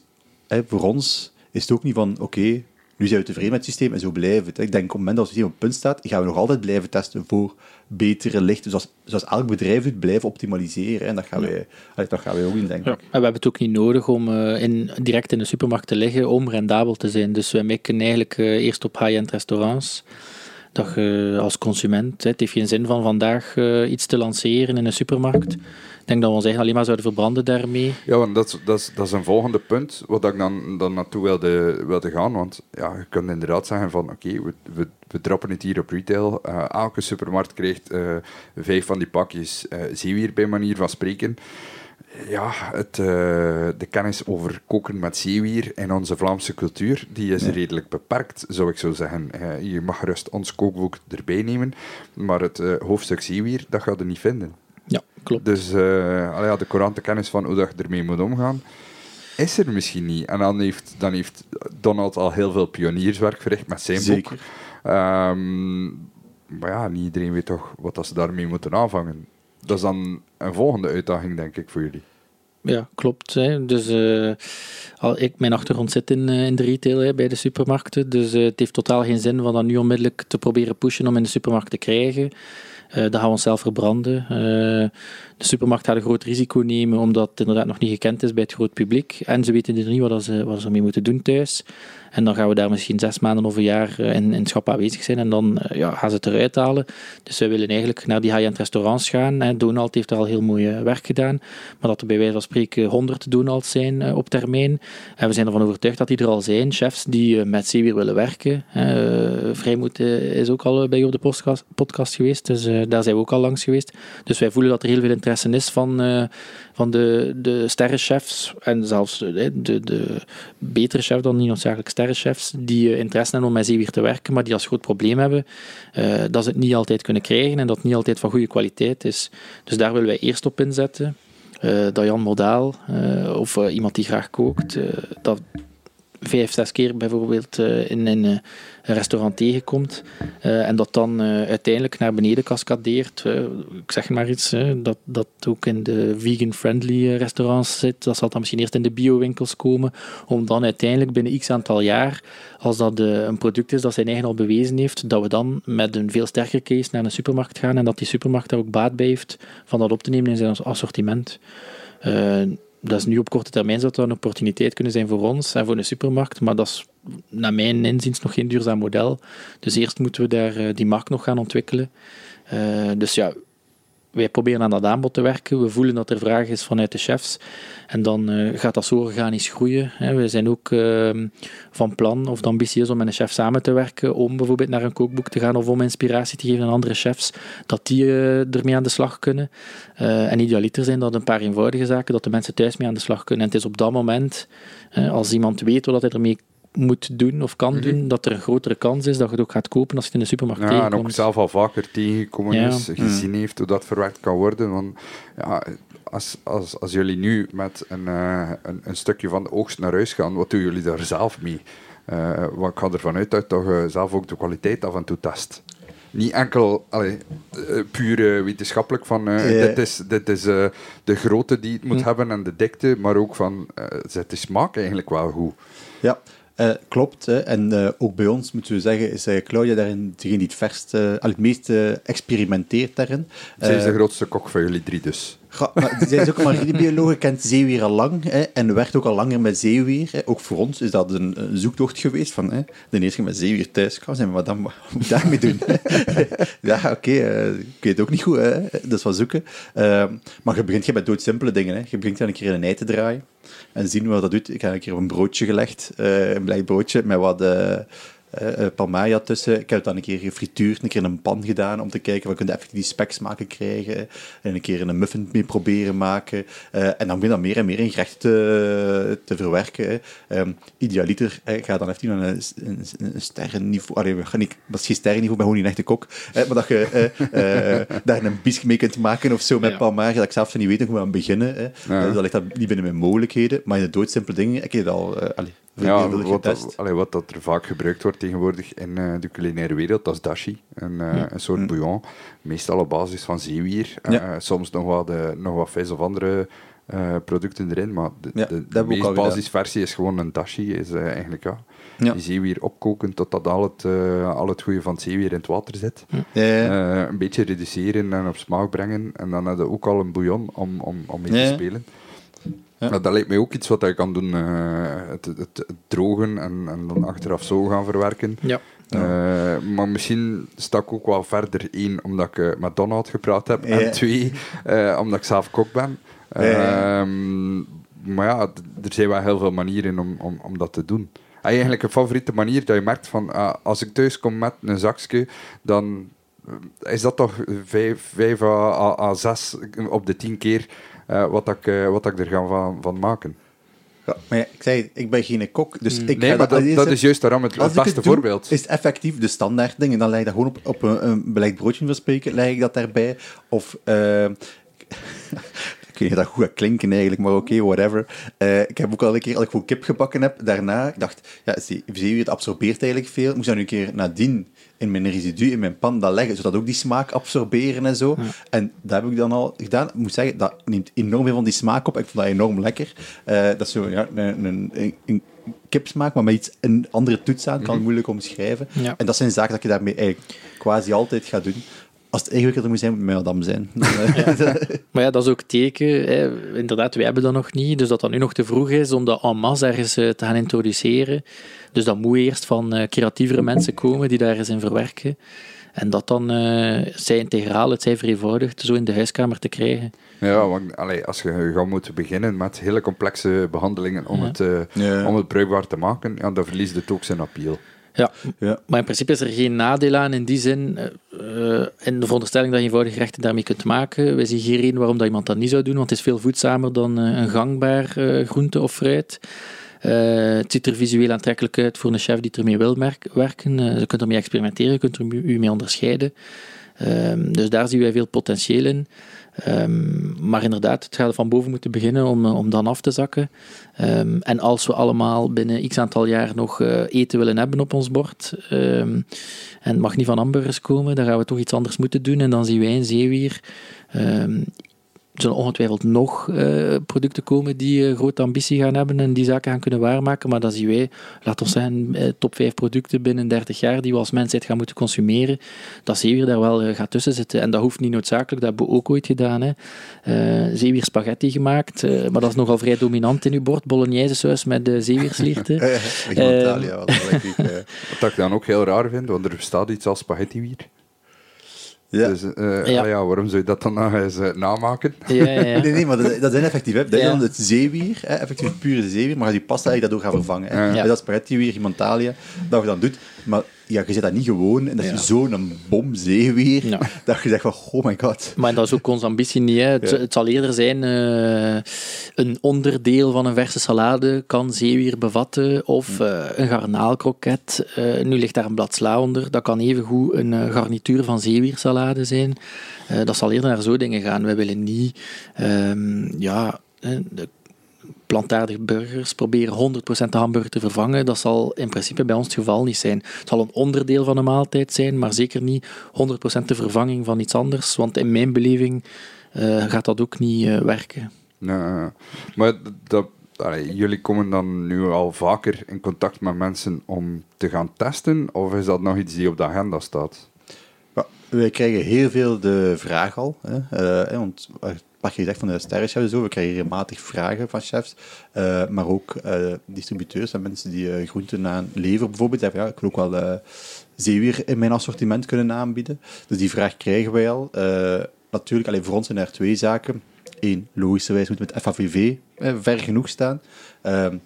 S2: hè, voor ons is het ook niet van, oké, nu zijn we tevreden met het systeem en zo blijven het. Ik denk op het moment dat het systeem op het punt staat, gaan we nog altijd blijven testen voor betere licht. Dus zoals, zoals elk bedrijf doet, blijven optimaliseren. En dat gaan, wij, allee, dat gaan wij ook in, denk
S3: Ja.
S2: ik.
S3: En we hebben het ook niet nodig om eh, in, direct in de supermarkt te liggen om rendabel te zijn. Dus wij mikken eigenlijk eh, eerst op high-end restaurants. dat je als consument, het heeft geen zin van vandaag eh, iets te lanceren in een supermarkt. Ik denk dat we ons eigenlijk alleen maar zouden verbranden daarmee.
S1: Ja, want dat, is- dat, dat is een volgende punt wat ik dan, dan naartoe wilde, wilde gaan. Want ja, je kunt inderdaad zeggen van oké, we, we, we droppen het hier op retail. Eh, elke supermarkt krijgt eh, vijf van die pakjes eh zeewier bij manier van spreken. Ja, het, de kennis over koken met zeewier in onze Vlaamse cultuur, die is redelijk beperkt, zou ik zo zeggen. Je mag gerust ons kookboek erbij nemen, maar het hoofdstuk zeewier, dat ga je niet vinden.
S3: Ja, klopt.
S1: Dus allee, ja, de courante kennis van hoe dat je ermee moet omgaan, is er misschien niet. En dan heeft, dan heeft Donald al heel veel pionierswerk verricht met zijn boek. Ehm, maar ja, niet iedereen weet toch wat dat ze daarmee moeten aanvangen. Dat is dan een volgende uitdaging, denk ik, voor jullie.
S3: Ja, klopt. Hè. Dus eh, al, ik, mijn achtergrond zit in, eh, in de retail hè, bij de supermarkten. Dus het heeft totaal geen zin van dat nu onmiddellijk te proberen pushen om in de supermarkt te krijgen. Eh dan gaan we onszelf verbranden. De supermarkt gaat een groot risico nemen omdat het inderdaad nog niet gekend is bij het groot publiek. En ze weten er niet wat ze, wat ze ermee moeten doen thuis. En dan gaan we daar misschien zes maanden of een jaar eh, in, in schap aanwezig zijn en dan eh, ja, gaan ze het eruit halen. Dus wij willen eigenlijk naar die high-end restaurants gaan. Donald heeft daar al heel mooi eh, werk gedaan. Maar dat er bij wijze van spreken 100 Donalds zijn op termijn. En we zijn ervan overtuigd dat die er al zijn. Chefs die met zeewier willen werken. Vrijmoed is ook al bij u op de podcast, geweest. Dus daar zijn we ook al langs geweest. Dus wij voelen dat er heel veel interesse is van, eh, van de, de sterrenchefs. En zelfs de, de betere chefs dan niet noodzakelijk sterrenchefs. Die eh, interesse hebben om met zeewier te werken. Maar die als groot probleem hebben eh, dat ze het niet altijd kunnen krijgen. En dat het niet altijd van goede kwaliteit is. Dus daar willen wij eerst op inzetten. Eh, dat Jan Modaal of iemand die graag kookt, dat vijf, zes keer bijvoorbeeld eh, in, in eh, een restaurant tegenkomt eh, en dat dan uiteindelijk naar beneden cascadeert. ik zeg maar iets, dat dat ook in de vegan-friendly restaurants zit. Dat zal dan misschien eerst in de biowinkels komen, om dan uiteindelijk binnen x aantal jaar, als dat een product is dat zijn eigen al bewezen heeft, dat we dan met een veel sterker case naar een supermarkt gaan en dat die supermarkt daar ook baat bij heeft van dat op te nemen in zijn assortiment. Dat is nu op korte termijn zou dat een opportuniteit kunnen zijn voor ons en voor de supermarkt, maar dat is naar mijn inziens nog geen duurzaam model. Dus eerst moeten we daar eh, die markt nog gaan ontwikkelen. Eh, dus ja, wij proberen aan dat aanbod te werken. We voelen dat er vraag is vanuit de chefs. En dan eh, gaat dat zo organisch groeien. Hè. We zijn ook ehm, van plan, of de ambitie om met een chef samen te werken, om bijvoorbeeld naar een kookboek te gaan of om inspiratie te geven aan andere chefs, dat die eh, ermee aan de slag kunnen. Eh, en idealiter zijn dat een paar eenvoudige zaken, dat de mensen thuis mee aan de slag kunnen. En het is op dat moment, als iemand weet wat hij ermee moet doen of kan doen, dat er een grotere kans is dat je het ook gaat kopen als je het in de supermarkt
S1: Ja, en ook zelf al vaker tegengekomen
S3: Ja.
S1: is, gezien heeft hoe dat verwerkt kan worden. Want ja, als, als, als jullie nu met een, eh, een, een stukje van de oogst naar huis gaan, wat doen jullie daar zelf mee? Eh, want ik ga ervan uit dat je zelf ook de kwaliteit af en toe test. Niet enkel allee, eh, puur eh, wetenschappelijk van eh,
S2: Ja.
S1: dit is, dit is eh, de grootte die het moet
S3: Hm.
S1: hebben en de dikte, maar ook van eh, zit de smaak eigenlijk wel goed.
S2: Ja, eh, klopt. Hè. En eh, ook bij ons, moeten we zeggen, is eh, Claudia daarin degene die het, verst, al het meest experimenteert daarin.
S1: Zij is de grootste kok van jullie drie dus.
S2: Ga, maar zij is ook een marinebioloog, kent zeewier al lang hè, en werkt ook al langer met zeewier. Hè. Ook voor ons is dat een, zoektocht geweest van hè, de eerste keer met zeewier thuis kwam, zijn wat dan wat moet ik daarmee doen? ja, oké, eh, ik weet het ook niet goed, hè. dat is wat zoeken. Eh, maar je begint je met doodsimpele dingen. Hè. Je begint dan een keer in een ei te draaien en zien wat dat doet. Ik heb een keer op een broodje gelegd, eh, een blij broodje met wat... eh eh eh, palmaya tussen. Ik heb het dan een keer gefrituurd, een keer in een pan gedaan om te kijken of we kunnen even die speksmaken krijgen. En een keer in een muffin mee proberen maken. Eh, en dan begin je dan meer en meer in gerechten te, te verwerken. Ehm, idealiter ga dan even naar een, een, een sterrenniveau. Allee, we gaan niet, dat is geen sterrenniveau, ik ben gewoon niet een echte kok. Eh, maar dat je eh, eh, daar een biscuit mee kunt maken of zo met
S3: Ja.
S2: palmaya. Dat ik zelf niet weet hoe we aan beginnen.
S1: Ja.
S2: Dat ligt dat niet binnen mijn mogelijkheden. Maar in de doodsimpele dingen, ik heb het al... allee,
S1: Ja, wat, dat- allee, wat dat er vaak gebruikt wordt tegenwoordig in eh, de culinaire wereld, dat is dashi. Een, eh, een soort bouillon, meestal op basis van zeewier. Eh, soms nog wat, nog wat vis of andere eh, producten erin, maar de,
S2: Ja,
S1: de, meest basisversie is gewoon een dashi. Is, eigenlijk, ja.
S2: Ja.
S1: Die zeewier opkoken totdat al het, eh, al het goede van het zeewier in het water zit.
S2: Ja, ja.
S1: Eh, een beetje reduceren en op smaak brengen. En dan heb je ook al een bouillon om, om, om mee
S2: Ja,
S1: te spelen.
S2: Ja.
S1: Dat lijkt mij ook iets wat je kan doen. eh, het, het, het drogen en, en dan achteraf zo gaan verwerken.
S3: Ja.
S1: Eh, maar misschien sta ik ook wel verder. één, omdat ik eh, met Donald gepraat heb.
S2: Ja.
S1: En twee, omdat ik zelf kok ben. Ehm, maar ja, er zijn wel heel veel manieren om, om, om dat te doen. Eigenlijk een favoriete manier dat je merkt van... ah, als ik thuis kom met een zakje, dan is dat toch vijf, à, zes op de tien keer eh, wat, ik, eh, wat ik er ga van, van maken.
S2: Ja, maar ja, ik zei, ik ben geen kok, dus ik
S1: Mm. nee,
S2: ga
S1: maar dat, dat is juist daarom het,
S2: ik
S1: beste
S2: het doe,
S1: voorbeeld.
S2: Is het effectief de standaard ding en dan leg ik dat gewoon op, op een, een belegd broodje verspreken, leg ik dat daarbij. Of, eh, ik weet niet of dat goed gaat klinken eigenlijk, maar oké, whatever. Eh, ik heb ook al een keer, als ik gewoon kip gebakken heb, daarna, ik dacht, ja, zee- zeewier, het absorbeert eigenlijk veel. Ik moest dan een keer nadien in mijn residu, in mijn pan, dat leggen, zodat ook die smaak absorberen en zo. En dat heb ik dan al gedaan. Ik moet zeggen, dat neemt enorm veel van die smaak op. Ik vond dat enorm lekker. Eh, dat is zo, ja, een, een, een, kipsmaak, maar met iets, een andere toets aan, kan ik moeilijk omschrijven.
S3: Ja.
S2: En dat zijn zaken dat je daarmee eigenlijk quasi altijd gaat doen. Als het ingewikkelder moet zijn, moet het madame zijn. Dan,
S3: Maar ja, dat is ook teken. Hè. Inderdaad, wij hebben dat nog niet. Dus dat dat nu nog te vroeg is om dat en masse ergens eh, te gaan introduceren. Dus dat moet eerst van eh, creatievere mensen komen die daar eens in verwerken. En dat dan, eh zij integraal, het zij vereenvoudigd, zo in de huiskamer te krijgen.
S1: Ja, want allee, als je gaat moeten beginnen met hele complexe behandelingen om,
S3: Ja.
S1: het, eh,
S2: Ja.
S1: om het bruikbaar te maken, ja, dan verliest het ook zijn appeal.
S3: Ja,
S2: ja.
S3: maar in principe is er geen nadeel aan in die zin. eh, in de veronderstelling dat je eenvoudig gerechten daarmee kunt maken. Wij zien geen reden waarom dat iemand dat niet zou doen, want het is veel voedzamer dan eh, een gangbaar groente of fruit. Het ziet er visueel aantrekkelijk uit voor een chef die ermee wil werken. Je kunt ermee experimenteren, je kunt er u mee onderscheiden. Ehm, dus daar zien wij veel potentieel in. Ehm, maar inderdaad, het gaat van boven moeten beginnen om, eh, om dan af te zakken. Ehm, en als we allemaal binnen x aantal jaar nog eh, eten willen hebben op ons bord, ehm, en het mag niet van hamburgers komen, dan gaan we toch iets anders moeten doen. En dan zien wij in Zeewier zullen ongetwijfeld nog eh, producten komen die eh, grote ambitie gaan hebben en die zaken gaan kunnen waarmaken. Maar dan zien wij, laten we zeggen, eh, top 5 producten binnen 30 jaar die we als mensheid gaan moeten consumeren. Dat zeewier daar wel eh, gaat tussen zitten. En dat hoeft niet noodzakelijk, dat hebben we ook ooit gedaan. Hè. Eh, zeewier spaghetti gemaakt, maar dat is nogal vrij dominant in uw bord. Bolognese saus met de zeewierslierten.
S2: Eh, ik
S3: Ehm.
S2: Italië, wat ik, eh.
S1: Wat ik dan ook heel raar vind, want er bestaat iets als spaghetti-wier.
S2: Ja.
S1: Dus eh,
S3: Ja.
S1: ah ja, waarom zou je dat dan nog eens eh, namaken?
S3: Ja, ja, ja.
S2: Nee, nee, maar dat, dat zijn effectief. Hè. Dat is dan het zeewier, hè, effectief pure zeewier, maar je die pasta eigenlijk daardoor gaan vervangen. Hè. Dat spaghetti weer, Himantalia, dat je dan doet. Maar ja, je zit dat niet gewoon en dat is zo'n bom zeewier, dat je zegt van, oh my god.
S3: Maar dat is ook onze ambitie niet. Hè. Het, zal eerder zijn, eh, een onderdeel van een verse salade kan zeewier bevatten, of eh, een garnaalkroket. Eh, nu ligt daar een blad sla onder. Dat kan evengoed een garnituur van zeewiersalade zijn. Dat zal eerder naar zo dingen gaan. We willen niet... ehm, ja, de plantaardige burgers proberen 100% de hamburger te vervangen. Dat zal in principe bij ons het geval niet zijn. Het zal een onderdeel van de maaltijd zijn, maar zeker niet 100% de vervanging van iets anders. Want in mijn beleving eh, gaat dat ook niet eh, werken.
S1: Nee, maar dat, allee, jullie komen dan nu al vaker in contact met mensen om te gaan testen, of is dat nog iets die op de agenda staat?
S2: Ja, wij krijgen heel veel de vraag al. Hè. Eh, hè, want wat je gezegd van de sterrenchefs en zo, we krijgen regelmatig vragen van chefs, eh, maar ook eh, distributeurs en mensen die eh, groenten aan leveren bijvoorbeeld. Ja, ik wil ook wel zeewier in mijn assortiment kunnen aanbieden. Dus die vraag krijgen wij al. Natuurlijk, alleen voor ons zijn er twee zaken. Eén, logischerwijs moet met FAVV ver genoeg staan. Ehm,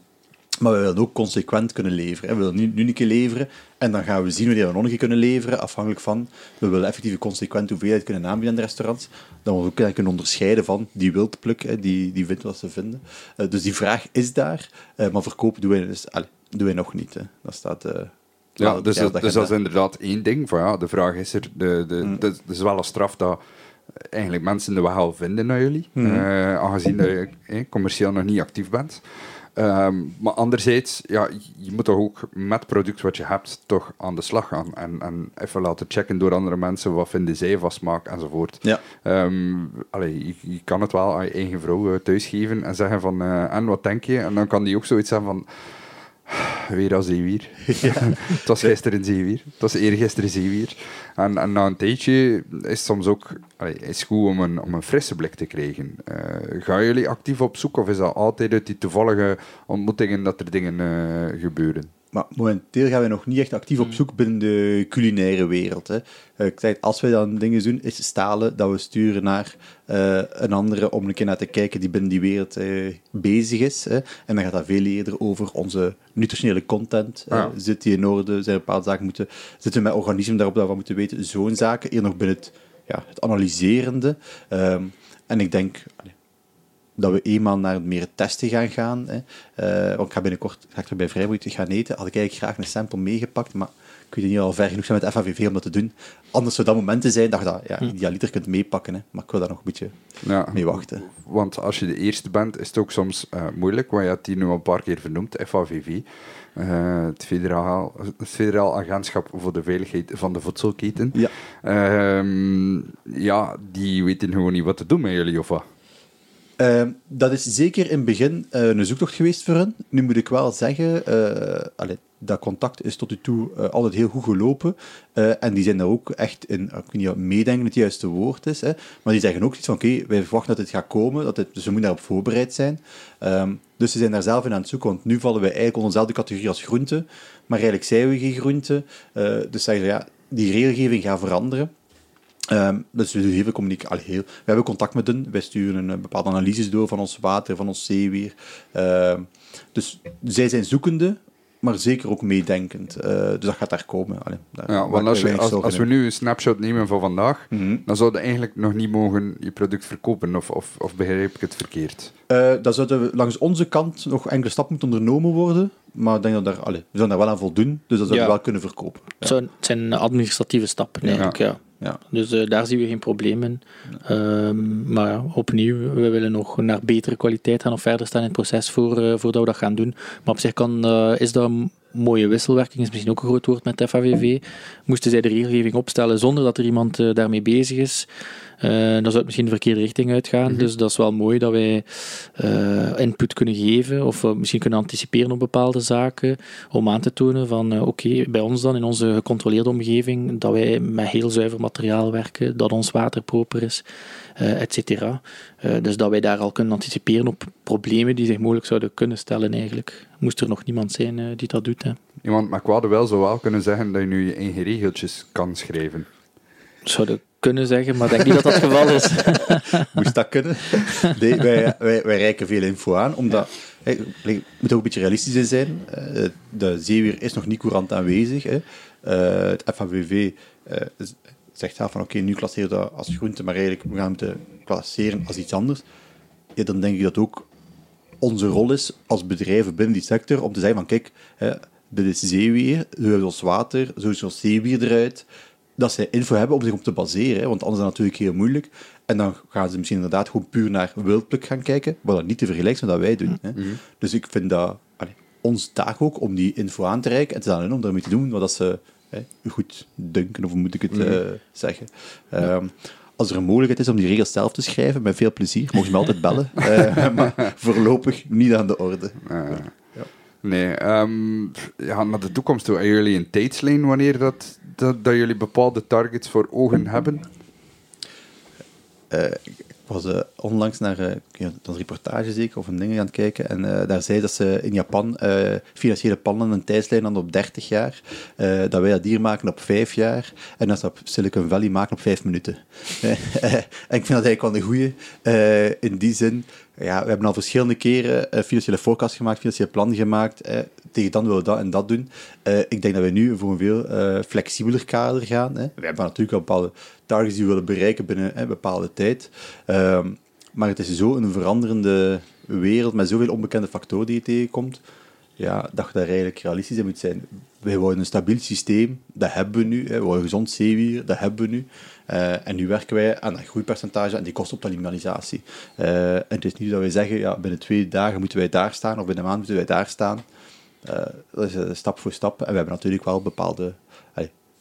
S2: maar we willen ook consequent kunnen leveren. hè. We willen nu, nu een keer leveren en dan gaan we zien wanneer we nog een keer kunnen leveren, afhankelijk van, we willen effectief consequent hoeveelheid kunnen aanbieden aan de restaurants. Dan we ook kunnen onderscheiden van die wildpluk, hè, die, die vindt wat ze vinden. Eh, dus die vraag is daar, eh, maar verkopen doen wij, dus, allee, doen wij nog niet. Hè. Dat staat... eh,
S1: Ja, dus, dat, dus dat is inderdaad één ding. Van, ja, de vraag is er, de, de,
S2: Mm.
S1: is wel een straf dat eigenlijk mensen de weg al vinden naar jullie,
S2: Mm.
S1: aangezien dat je eh, commercieel nog niet actief bent. Ehm, maar anderzijds, ja, je moet toch ook met het product wat je hebt toch aan de slag gaan. En, en even laten checken door andere mensen, wat vinden zij van smaak enzovoort.
S2: Ja.
S1: Ehm, allee, je, je kan het wel aan je eigen vrouw eh, thuisgeven en zeggen van, eh, en wat denk je? En dan kan die ook zoiets hebben van, weer als zeewier. het was gisteren zeewier. Het was eergisteren zeewier. En, en na een tijdje is het soms ook allee, is goed om een, om een frisse blik te krijgen. Eh, gaan jullie actief op zoek of is dat altijd uit die toevallige ontmoetingen dat er dingen eh, gebeuren?
S2: Maar momenteel gaan wij nog niet echt actief op zoek binnen de culinaire wereld. Hè. Eh, ik zeg, als wij dan dingen doen, is stalen dat we sturen naar eh, een andere om een keer naar te kijken die binnen die wereld eh, bezig is. Hè. En dan gaat dat veel eerder over onze nutritionele content.
S1: Ah.
S2: zit die in orde? Zijn er bepaalde zaken moeten... Zitten we met organismen daarop dat we moeten weten? Zo'n zaken. Eer nog binnen het, ja, het analyserende. Ehm, en ik denk... dat we eenmaal naar het meer testen gaan gaan. Hè. Eh, want ik ga binnenkort ga ik er bij Vrijboeit gaan eten. Had ik eigenlijk graag een sample meegepakt, maar ik weet niet al ver genoeg zijn met FAVV om dat te doen. Anders zou dat momenten zijn dat je dat ja, idealiter kunt meepakken. Hè. Maar ik wil daar nog een beetje
S1: Ja.
S2: mee wachten.
S1: Want als je de eerste bent, is het ook soms eh, moeilijk, want je hebt die nu al een paar keer vernoemd, FAVV. eh, het, federaal, het Federaal Agentschap voor de Veiligheid van de Voedselketen.
S2: Ja.
S1: Ehm, ja, die weten gewoon niet wat te doen met jullie, of wat?
S2: Ehm, dat is zeker in het begin eh, een zoektocht geweest voor hen. Nu moet ik wel zeggen, eh, dat contact is tot nu toe eh, altijd heel goed gelopen. En die zijn daar ook echt in, ik weet niet of meedenken het juiste woord is, hè, maar die zeggen ook iets van, oké, wij verwachten dat dit gaat komen, dat het, dus we moeten daarop voorbereid zijn. Ehm, dus ze zijn daar zelf in aan het zoeken, want nu vallen wij eigenlijk onder dezelfde categorie als groente, maar eigenlijk zijn we geen groente. Dus zeggen ze, ja, die regelgeving gaat veranderen. Ehm, dus we heel veel communicatie. Heel, we hebben contact met hen. Wij sturen een bepaalde analyses door van ons water, van ons zeewier. Ehm, dus zij zijn zoekende, maar zeker ook meedenkend. Eh, dus dat gaat daar komen. Allee, daar
S1: Ja, want als, je, als, we nu een snapshot nemen van vandaag,
S2: Mhm.
S1: dan zouden we eigenlijk nog niet mogen je product verkopen, of, of, of begrijp ik het verkeerd?
S2: Eh, dan zouden we langs onze kant nog enkele stappen moeten ondernomen worden. Maar ik denk dat daar, allee, we zullen daar wel aan voldoen. Dus dat zouden
S3: Ja.
S2: we wel kunnen verkopen.
S3: Het
S2: Ja.
S3: zijn- het zijn administratieve stappen eigenlijk, ja.
S2: Ja.
S3: Dus eh, daar zien we geen probleem in. Ehm, maar opnieuw, we willen nog naar betere kwaliteit gaan of verder staan in het proces voor, eh, voordat we dat gaan doen. Maar op zich kan, eh, is dat een mooie wisselwerking, is misschien ook een groot woord met FAVV. Moesten zij de regelgeving opstellen zonder dat er iemand daarmee bezig is, dan zou het misschien de verkeerde richting uitgaan. Dus dat is wel mooi dat wij eh, input kunnen geven of we misschien kunnen anticiperen op bepaalde zaken om aan te tonen van eh, oké, bij ons dan in onze gecontroleerde omgeving dat wij met heel zuiver materiaal werken, dat ons water proper is, eh et cetera. Eh, dus dat wij daar al kunnen anticiperen op problemen die zich mogelijk zouden kunnen stellen eigenlijk. Moest er nog niemand zijn eh, die dat doet. Hè.
S1: Iemand met kwade wel zou wel kunnen zeggen dat je nu je eigen regeltjes kan schrijven.
S3: Zouden kunnen zeggen, maar ik denk niet dat dat het geval is.
S2: Moest dat kunnen? Wij, wij, wij reiken veel info aan, omdat... Hey, moet ook een beetje realistisch in zijn. Eh, de zeewier is nog niet courant aanwezig. Hè. Eh, het FAVV eh, zegt zelf van oké, nu klasseren we dat als groente, maar eigenlijk we gaan het klasseren als iets anders. Dan denk ik dat ook onze rol is als bedrijven binnen die sector om te zeggen van kijk, hè, dit is zeewier, zo is ons water, zo is ons zeewier eruit. Dat zij info hebben om zich op te baseren, hè, want anders is dat natuurlijk heel moeilijk. En dan gaan ze misschien inderdaad gewoon puur naar wildpluk gaan kijken, wat dat niet te vergelijken is met wat wij doen. Hè. Dus ik vind dat allee, ons taak ook om die info aan te reiken en te aan om daarmee te doen wat dat ze hè, goed dunken, of hoe moet ik het eh, zeggen. Ehm, als er een mogelijkheid is om die regels zelf te schrijven, met veel plezier, mogen ze me altijd bellen. Eh, maar voorlopig niet aan de orde.
S1: Nee, ehm, ja, naar de toekomst toe. Hebben jullie een tijdslijn wanneer dat, dat, dat jullie bepaalde targets voor ogen hebben?
S2: Eh, ik was eh, onlangs naar ja, een reportage zeker, of een ding aan het kijken. En daar zei dat ze in Japan financiële plannen een tijdslijn hadden op 30 jaar. dat wij dat hier maken op 5 jaar. En dat ze op Silicon Valley maken op 5 minuten. En ik vind dat eigenlijk wel een goeie. in die zin, ja, we hebben al verschillende keren eh, financiële forecast gemaakt, financiële plan gemaakt. tegen dan willen we dat en dat doen. Eh, ik denk dat we nu voor een veel eh, flexibeler kader gaan. Hè. We hebben natuurlijk wel bepaalde targets die we willen bereiken binnen een bepaalde tijd. Ehm, maar het is zo een veranderende wereld met zoveel onbekende factoren die je tegenkomt. Ja, dat je daar eigenlijk realistisch in moet zijn. Wij willen een stabiel systeem, dat hebben we nu. Hè. We willen gezond zeewier, dat hebben we nu. Eh, en nu werken wij aan dat groeipercentage en die kostenoptimalisatie. Eh en het is niet dat wij zeggen, ja, binnen twee dagen moeten wij daar staan, of binnen een maand moeten wij daar staan. Eh, dat is stap voor stap. En we hebben natuurlijk wel bepaalde...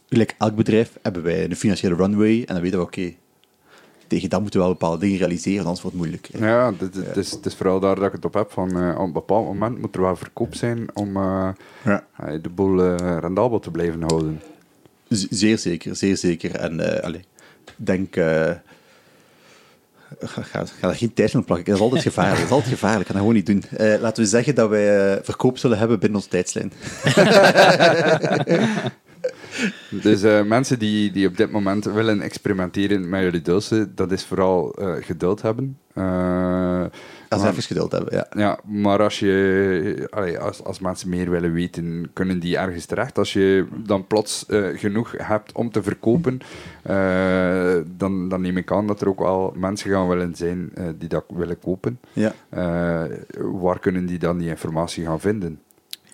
S2: gelijk elk bedrijf hebben wij een financiële runway. En dan weten we, oké, tegen dat moeten we wel bepaalde dingen realiseren, anders wordt het moeilijk. hè.
S1: Ja, het is, vooral daar dat ik het op heb. Van, op een bepaald moment moet er wel verkoop zijn om
S2: Ja.
S1: de boel rendabel te blijven houden.
S2: Z- Zeer zeker, zeer zeker. En ik denk... eh, Ga, ga, geen tijd op plakken. Dat is altijd gevaarlijk. Dat is altijd gevaarlijk. Ga dat gewoon niet doen. Eh, laten we zeggen dat wij eh, verkoop zullen hebben binnen onze tijdslijn.
S1: Dus mensen die, die op dit moment willen experimenteren met jullie dozen, dat is vooral geduld hebben.
S2: Even geduld hebben, ja.
S1: Ja, maar als, je, allee, als, als mensen meer willen weten, kunnen die ergens terecht. Als je dan plots eh, genoeg hebt om te verkopen, eh, dan, dan neem ik aan dat er ook wel mensen gaan willen zijn eh, die dat willen kopen.
S2: ja.
S1: Waar kunnen die dan die informatie gaan vinden?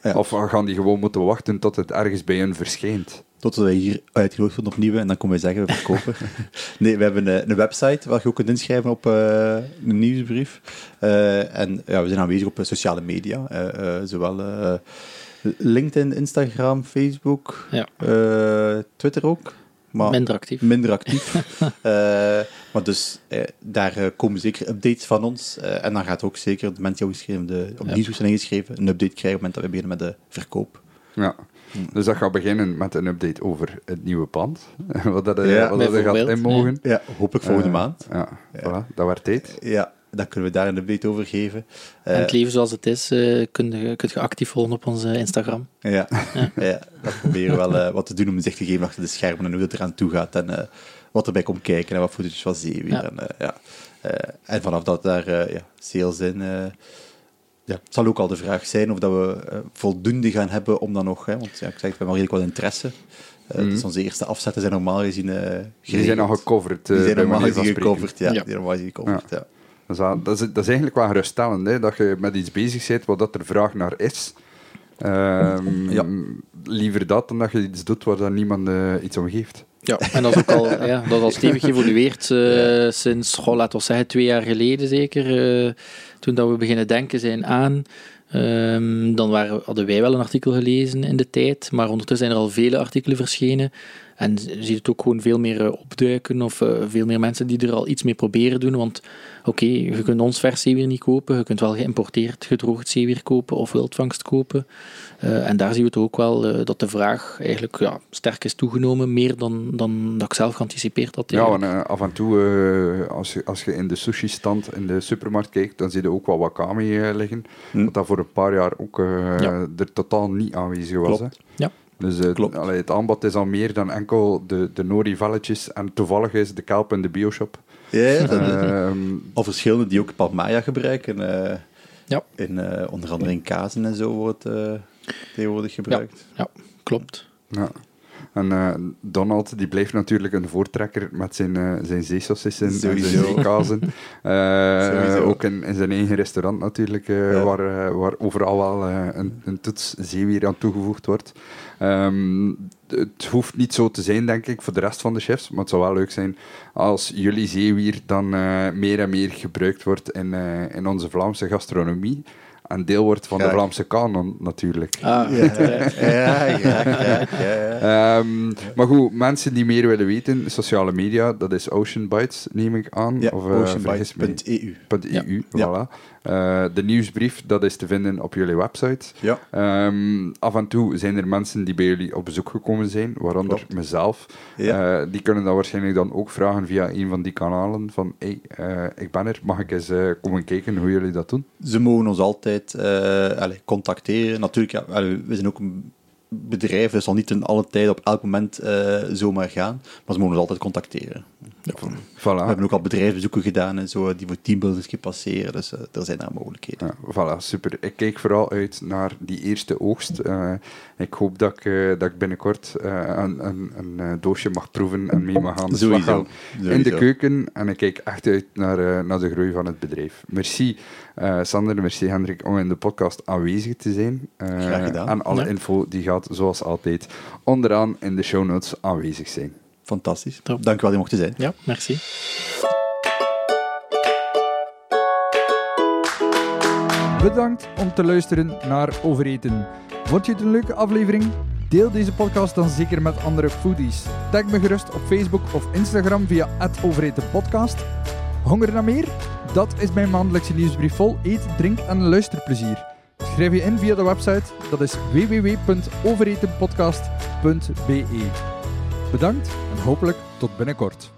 S2: Ja.
S1: Of gaan die gewoon moeten wachten tot het ergens bij hun verschijnt?
S2: Totdat wij hier uitgenodigd worden opnieuw en dan komen wij zeggen we verkopen. nee, we hebben een, een website waar je ook kunt inschrijven op eh, een nieuwsbrief. Eh, en ja, we zijn aanwezig op eh, sociale media, eh, eh, zowel eh, LinkedIn, Instagram, Facebook,
S3: Ja.
S2: eh, Twitter ook. Maar
S3: Minder actief.
S2: minder actief. Eh, maar dus eh, daar eh, komen zeker updates van ons. Eh, en dan gaat ook zeker de mensen die geschreven, de, op
S3: Ja.
S2: nieuws zijn ingeschreven, een update krijgen op het moment dat we beginnen met de verkoop.
S1: Ja. Dus dat gaat beginnen met een update over het nieuwe pand. wat dat,
S2: Ja,
S1: wat dat er gaat in mogen.
S2: Ja, hopelijk volgende maand.
S1: Ja, voilà, dat werd tijd.
S2: Ja, dan kunnen we daar een update over geven. Eh,
S3: en het leven zoals het is, eh kun, je, kun je actief volgen op onze Instagram.
S2: ja, ja. dat proberen we wel eh, wat te doen om een zicht te geven achter de schermen en hoe het eraan toe gaat en eh, wat erbij komt kijken en wat foto's van zeewier.
S3: Ja.
S2: En, eh, ja. Eh, en vanaf dat daar eh, ja, sales in... eh, ja, het zal ook al de vraag zijn of dat we eh, voldoende gaan hebben om dan nog... Hè, want ja, ik zeg, we hebben al redelijk wat interesse. Eh,
S1: Mhm.
S2: Dus onze eerste afzetten zijn normaal gezien eh
S1: Die zijn al gecoverd.
S2: Die
S1: eh,
S2: zijn normaal gezien gecoverd, ja.
S3: Ja.
S2: Die zijn normaal gezien gecoverd, ja.
S1: Dus dat, dat, is, dat is eigenlijk wel geruststellend, hè, dat je met iets bezig bent wat dat er vraag naar is. Ehm,
S2: Ja.
S1: Liever dat dan dat je iets doet waar dan niemand eh, iets om geeft.
S3: Ja, en dat is ook al, ja, dat is al stevig geëvolueerd eh, sinds, goh, laten we zeggen, twee jaar geleden zeker. eh, toen dat we beginnen denken zijn aan. Ehm, dan waren, hadden wij wel een artikel gelezen in de tijd, maar ondertussen zijn er al vele artikelen verschenen. En je ziet het ook gewoon veel meer eh, opduiken of eh, veel meer mensen die er al iets mee proberen doen. Want oké, je kunt ons vers zeewier niet kopen, je kunt wel geïmporteerd gedroogd zeewier kopen of wildvangst kopen. Eh, en daar zien we toch ook wel eh, dat de vraag eigenlijk ja, sterk is toegenomen, meer dan, dan dat ik zelf geanticipeerd had.
S1: Ja,
S3: eigenlijk.
S1: en eh, af en toe, eh, als, je, als je in de sushi-stand in de supermarkt kijkt, dan zie je ook wel wakame liggen.
S2: Hm.
S1: Wat dat voor een paar jaar ook
S3: Ja.
S1: er totaal niet aanwezig was.
S2: Klopt.
S1: Hè.
S3: Ja.
S1: Dus eh,
S2: Klopt.
S1: allee, het aanbod is al meer dan enkel de, de nori-velletjes en toevallig is de kelp in de bioshop.
S2: Ja, dat,
S1: Ehm,
S2: al verschillende die ook Palmaya gebruiken. eh,
S3: Ja.
S2: in, eh, onder andere in kazen en zo wordt eh, tegenwoordig gebruikt.
S3: ja, klopt.
S1: Ja. En eh, Donald die blijft natuurlijk een voortrekker met zijn, eh zijn zeesaucissen en zijn zeekazen. Eh, ook in, in zijn eigen restaurant natuurlijk, eh,
S2: Ja.
S1: waar, waar overal wel een, een toets zeewier aan toegevoegd wordt. Ehm, het hoeft niet zo te zijn, denk ik, voor de rest van de chefs, maar het zou wel leuk zijn als jullie zeewier dan eh, meer en meer gebruikt wordt in, eh, in onze Vlaamse gastronomie. En deel wordt van de. Vlaamse kanon, natuurlijk.
S3: Ah,
S2: Ja, ja, ja, ja.
S1: Ehm, maar goed, mensen die meer willen weten, sociale media, dat is Ocean Bites, neem ik aan.
S2: Ja,
S1: of, eh,
S2: oceanbites.eu.
S1: .eu,
S2: Ja.
S1: voilà. Eh, de nieuwsbrief, dat is te vinden op jullie website.
S2: Ja,
S1: Ehm, af en toe zijn er mensen die bij jullie op bezoek gekomen zijn, waaronder
S2: Klopt.
S1: mezelf.
S2: ja.
S1: Eh, die kunnen dan waarschijnlijk dan ook vragen via een van die kanalen van hey, eh, ik ben er, mag ik eens komen kijken hoe jullie dat doen?
S2: Ze mogen ons altijd allee, contacteren. Natuurlijk, ja, we zijn ook een bedrijf, dus zal niet in alle tijd op elk moment eh, zomaar gaan. Maar ze mogen ons altijd contacteren. We
S1: Voilà.
S2: hebben ook al bedrijfsbezoeken gedaan en zo, die voor teambuilders passeren. Dus eh, er zijn daar mogelijkheden.
S1: Ja, voilà, super. Ik kijk vooral uit naar die eerste oogst. Eh, ik hoop dat ik, dat ik binnenkort een, een, een doosje mag proeven en mee mag gaan de slag
S2: Sowieso.
S1: gaan in de keuken. En ik kijk echt uit naar, naar de groei van het bedrijf. Merci eh, Sander, merci Hendrik om in de podcast aanwezig te zijn. Eh,
S2: Graag gedaan.
S1: En alle
S3: Ja.
S1: info die gaat zoals altijd onderaan in de show notes aanwezig zijn.
S2: Fantastisch.
S3: Top.
S2: Dank u wel, die mocht te zijn.
S3: Ja, merci.
S4: Bedankt om te luisteren naar Overeten. Vond je het een leuke aflevering? Deel deze podcast dan zeker met andere foodies. Tag me gerust op Facebook of Instagram via @overetenpodcast. Honger naar meer? Dat is mijn maandelijkse nieuwsbrief vol eet, drink en luisterplezier. Schrijf je in via de website, dat is www.overetenpodcast.be. Bedankt en hopelijk tot binnenkort.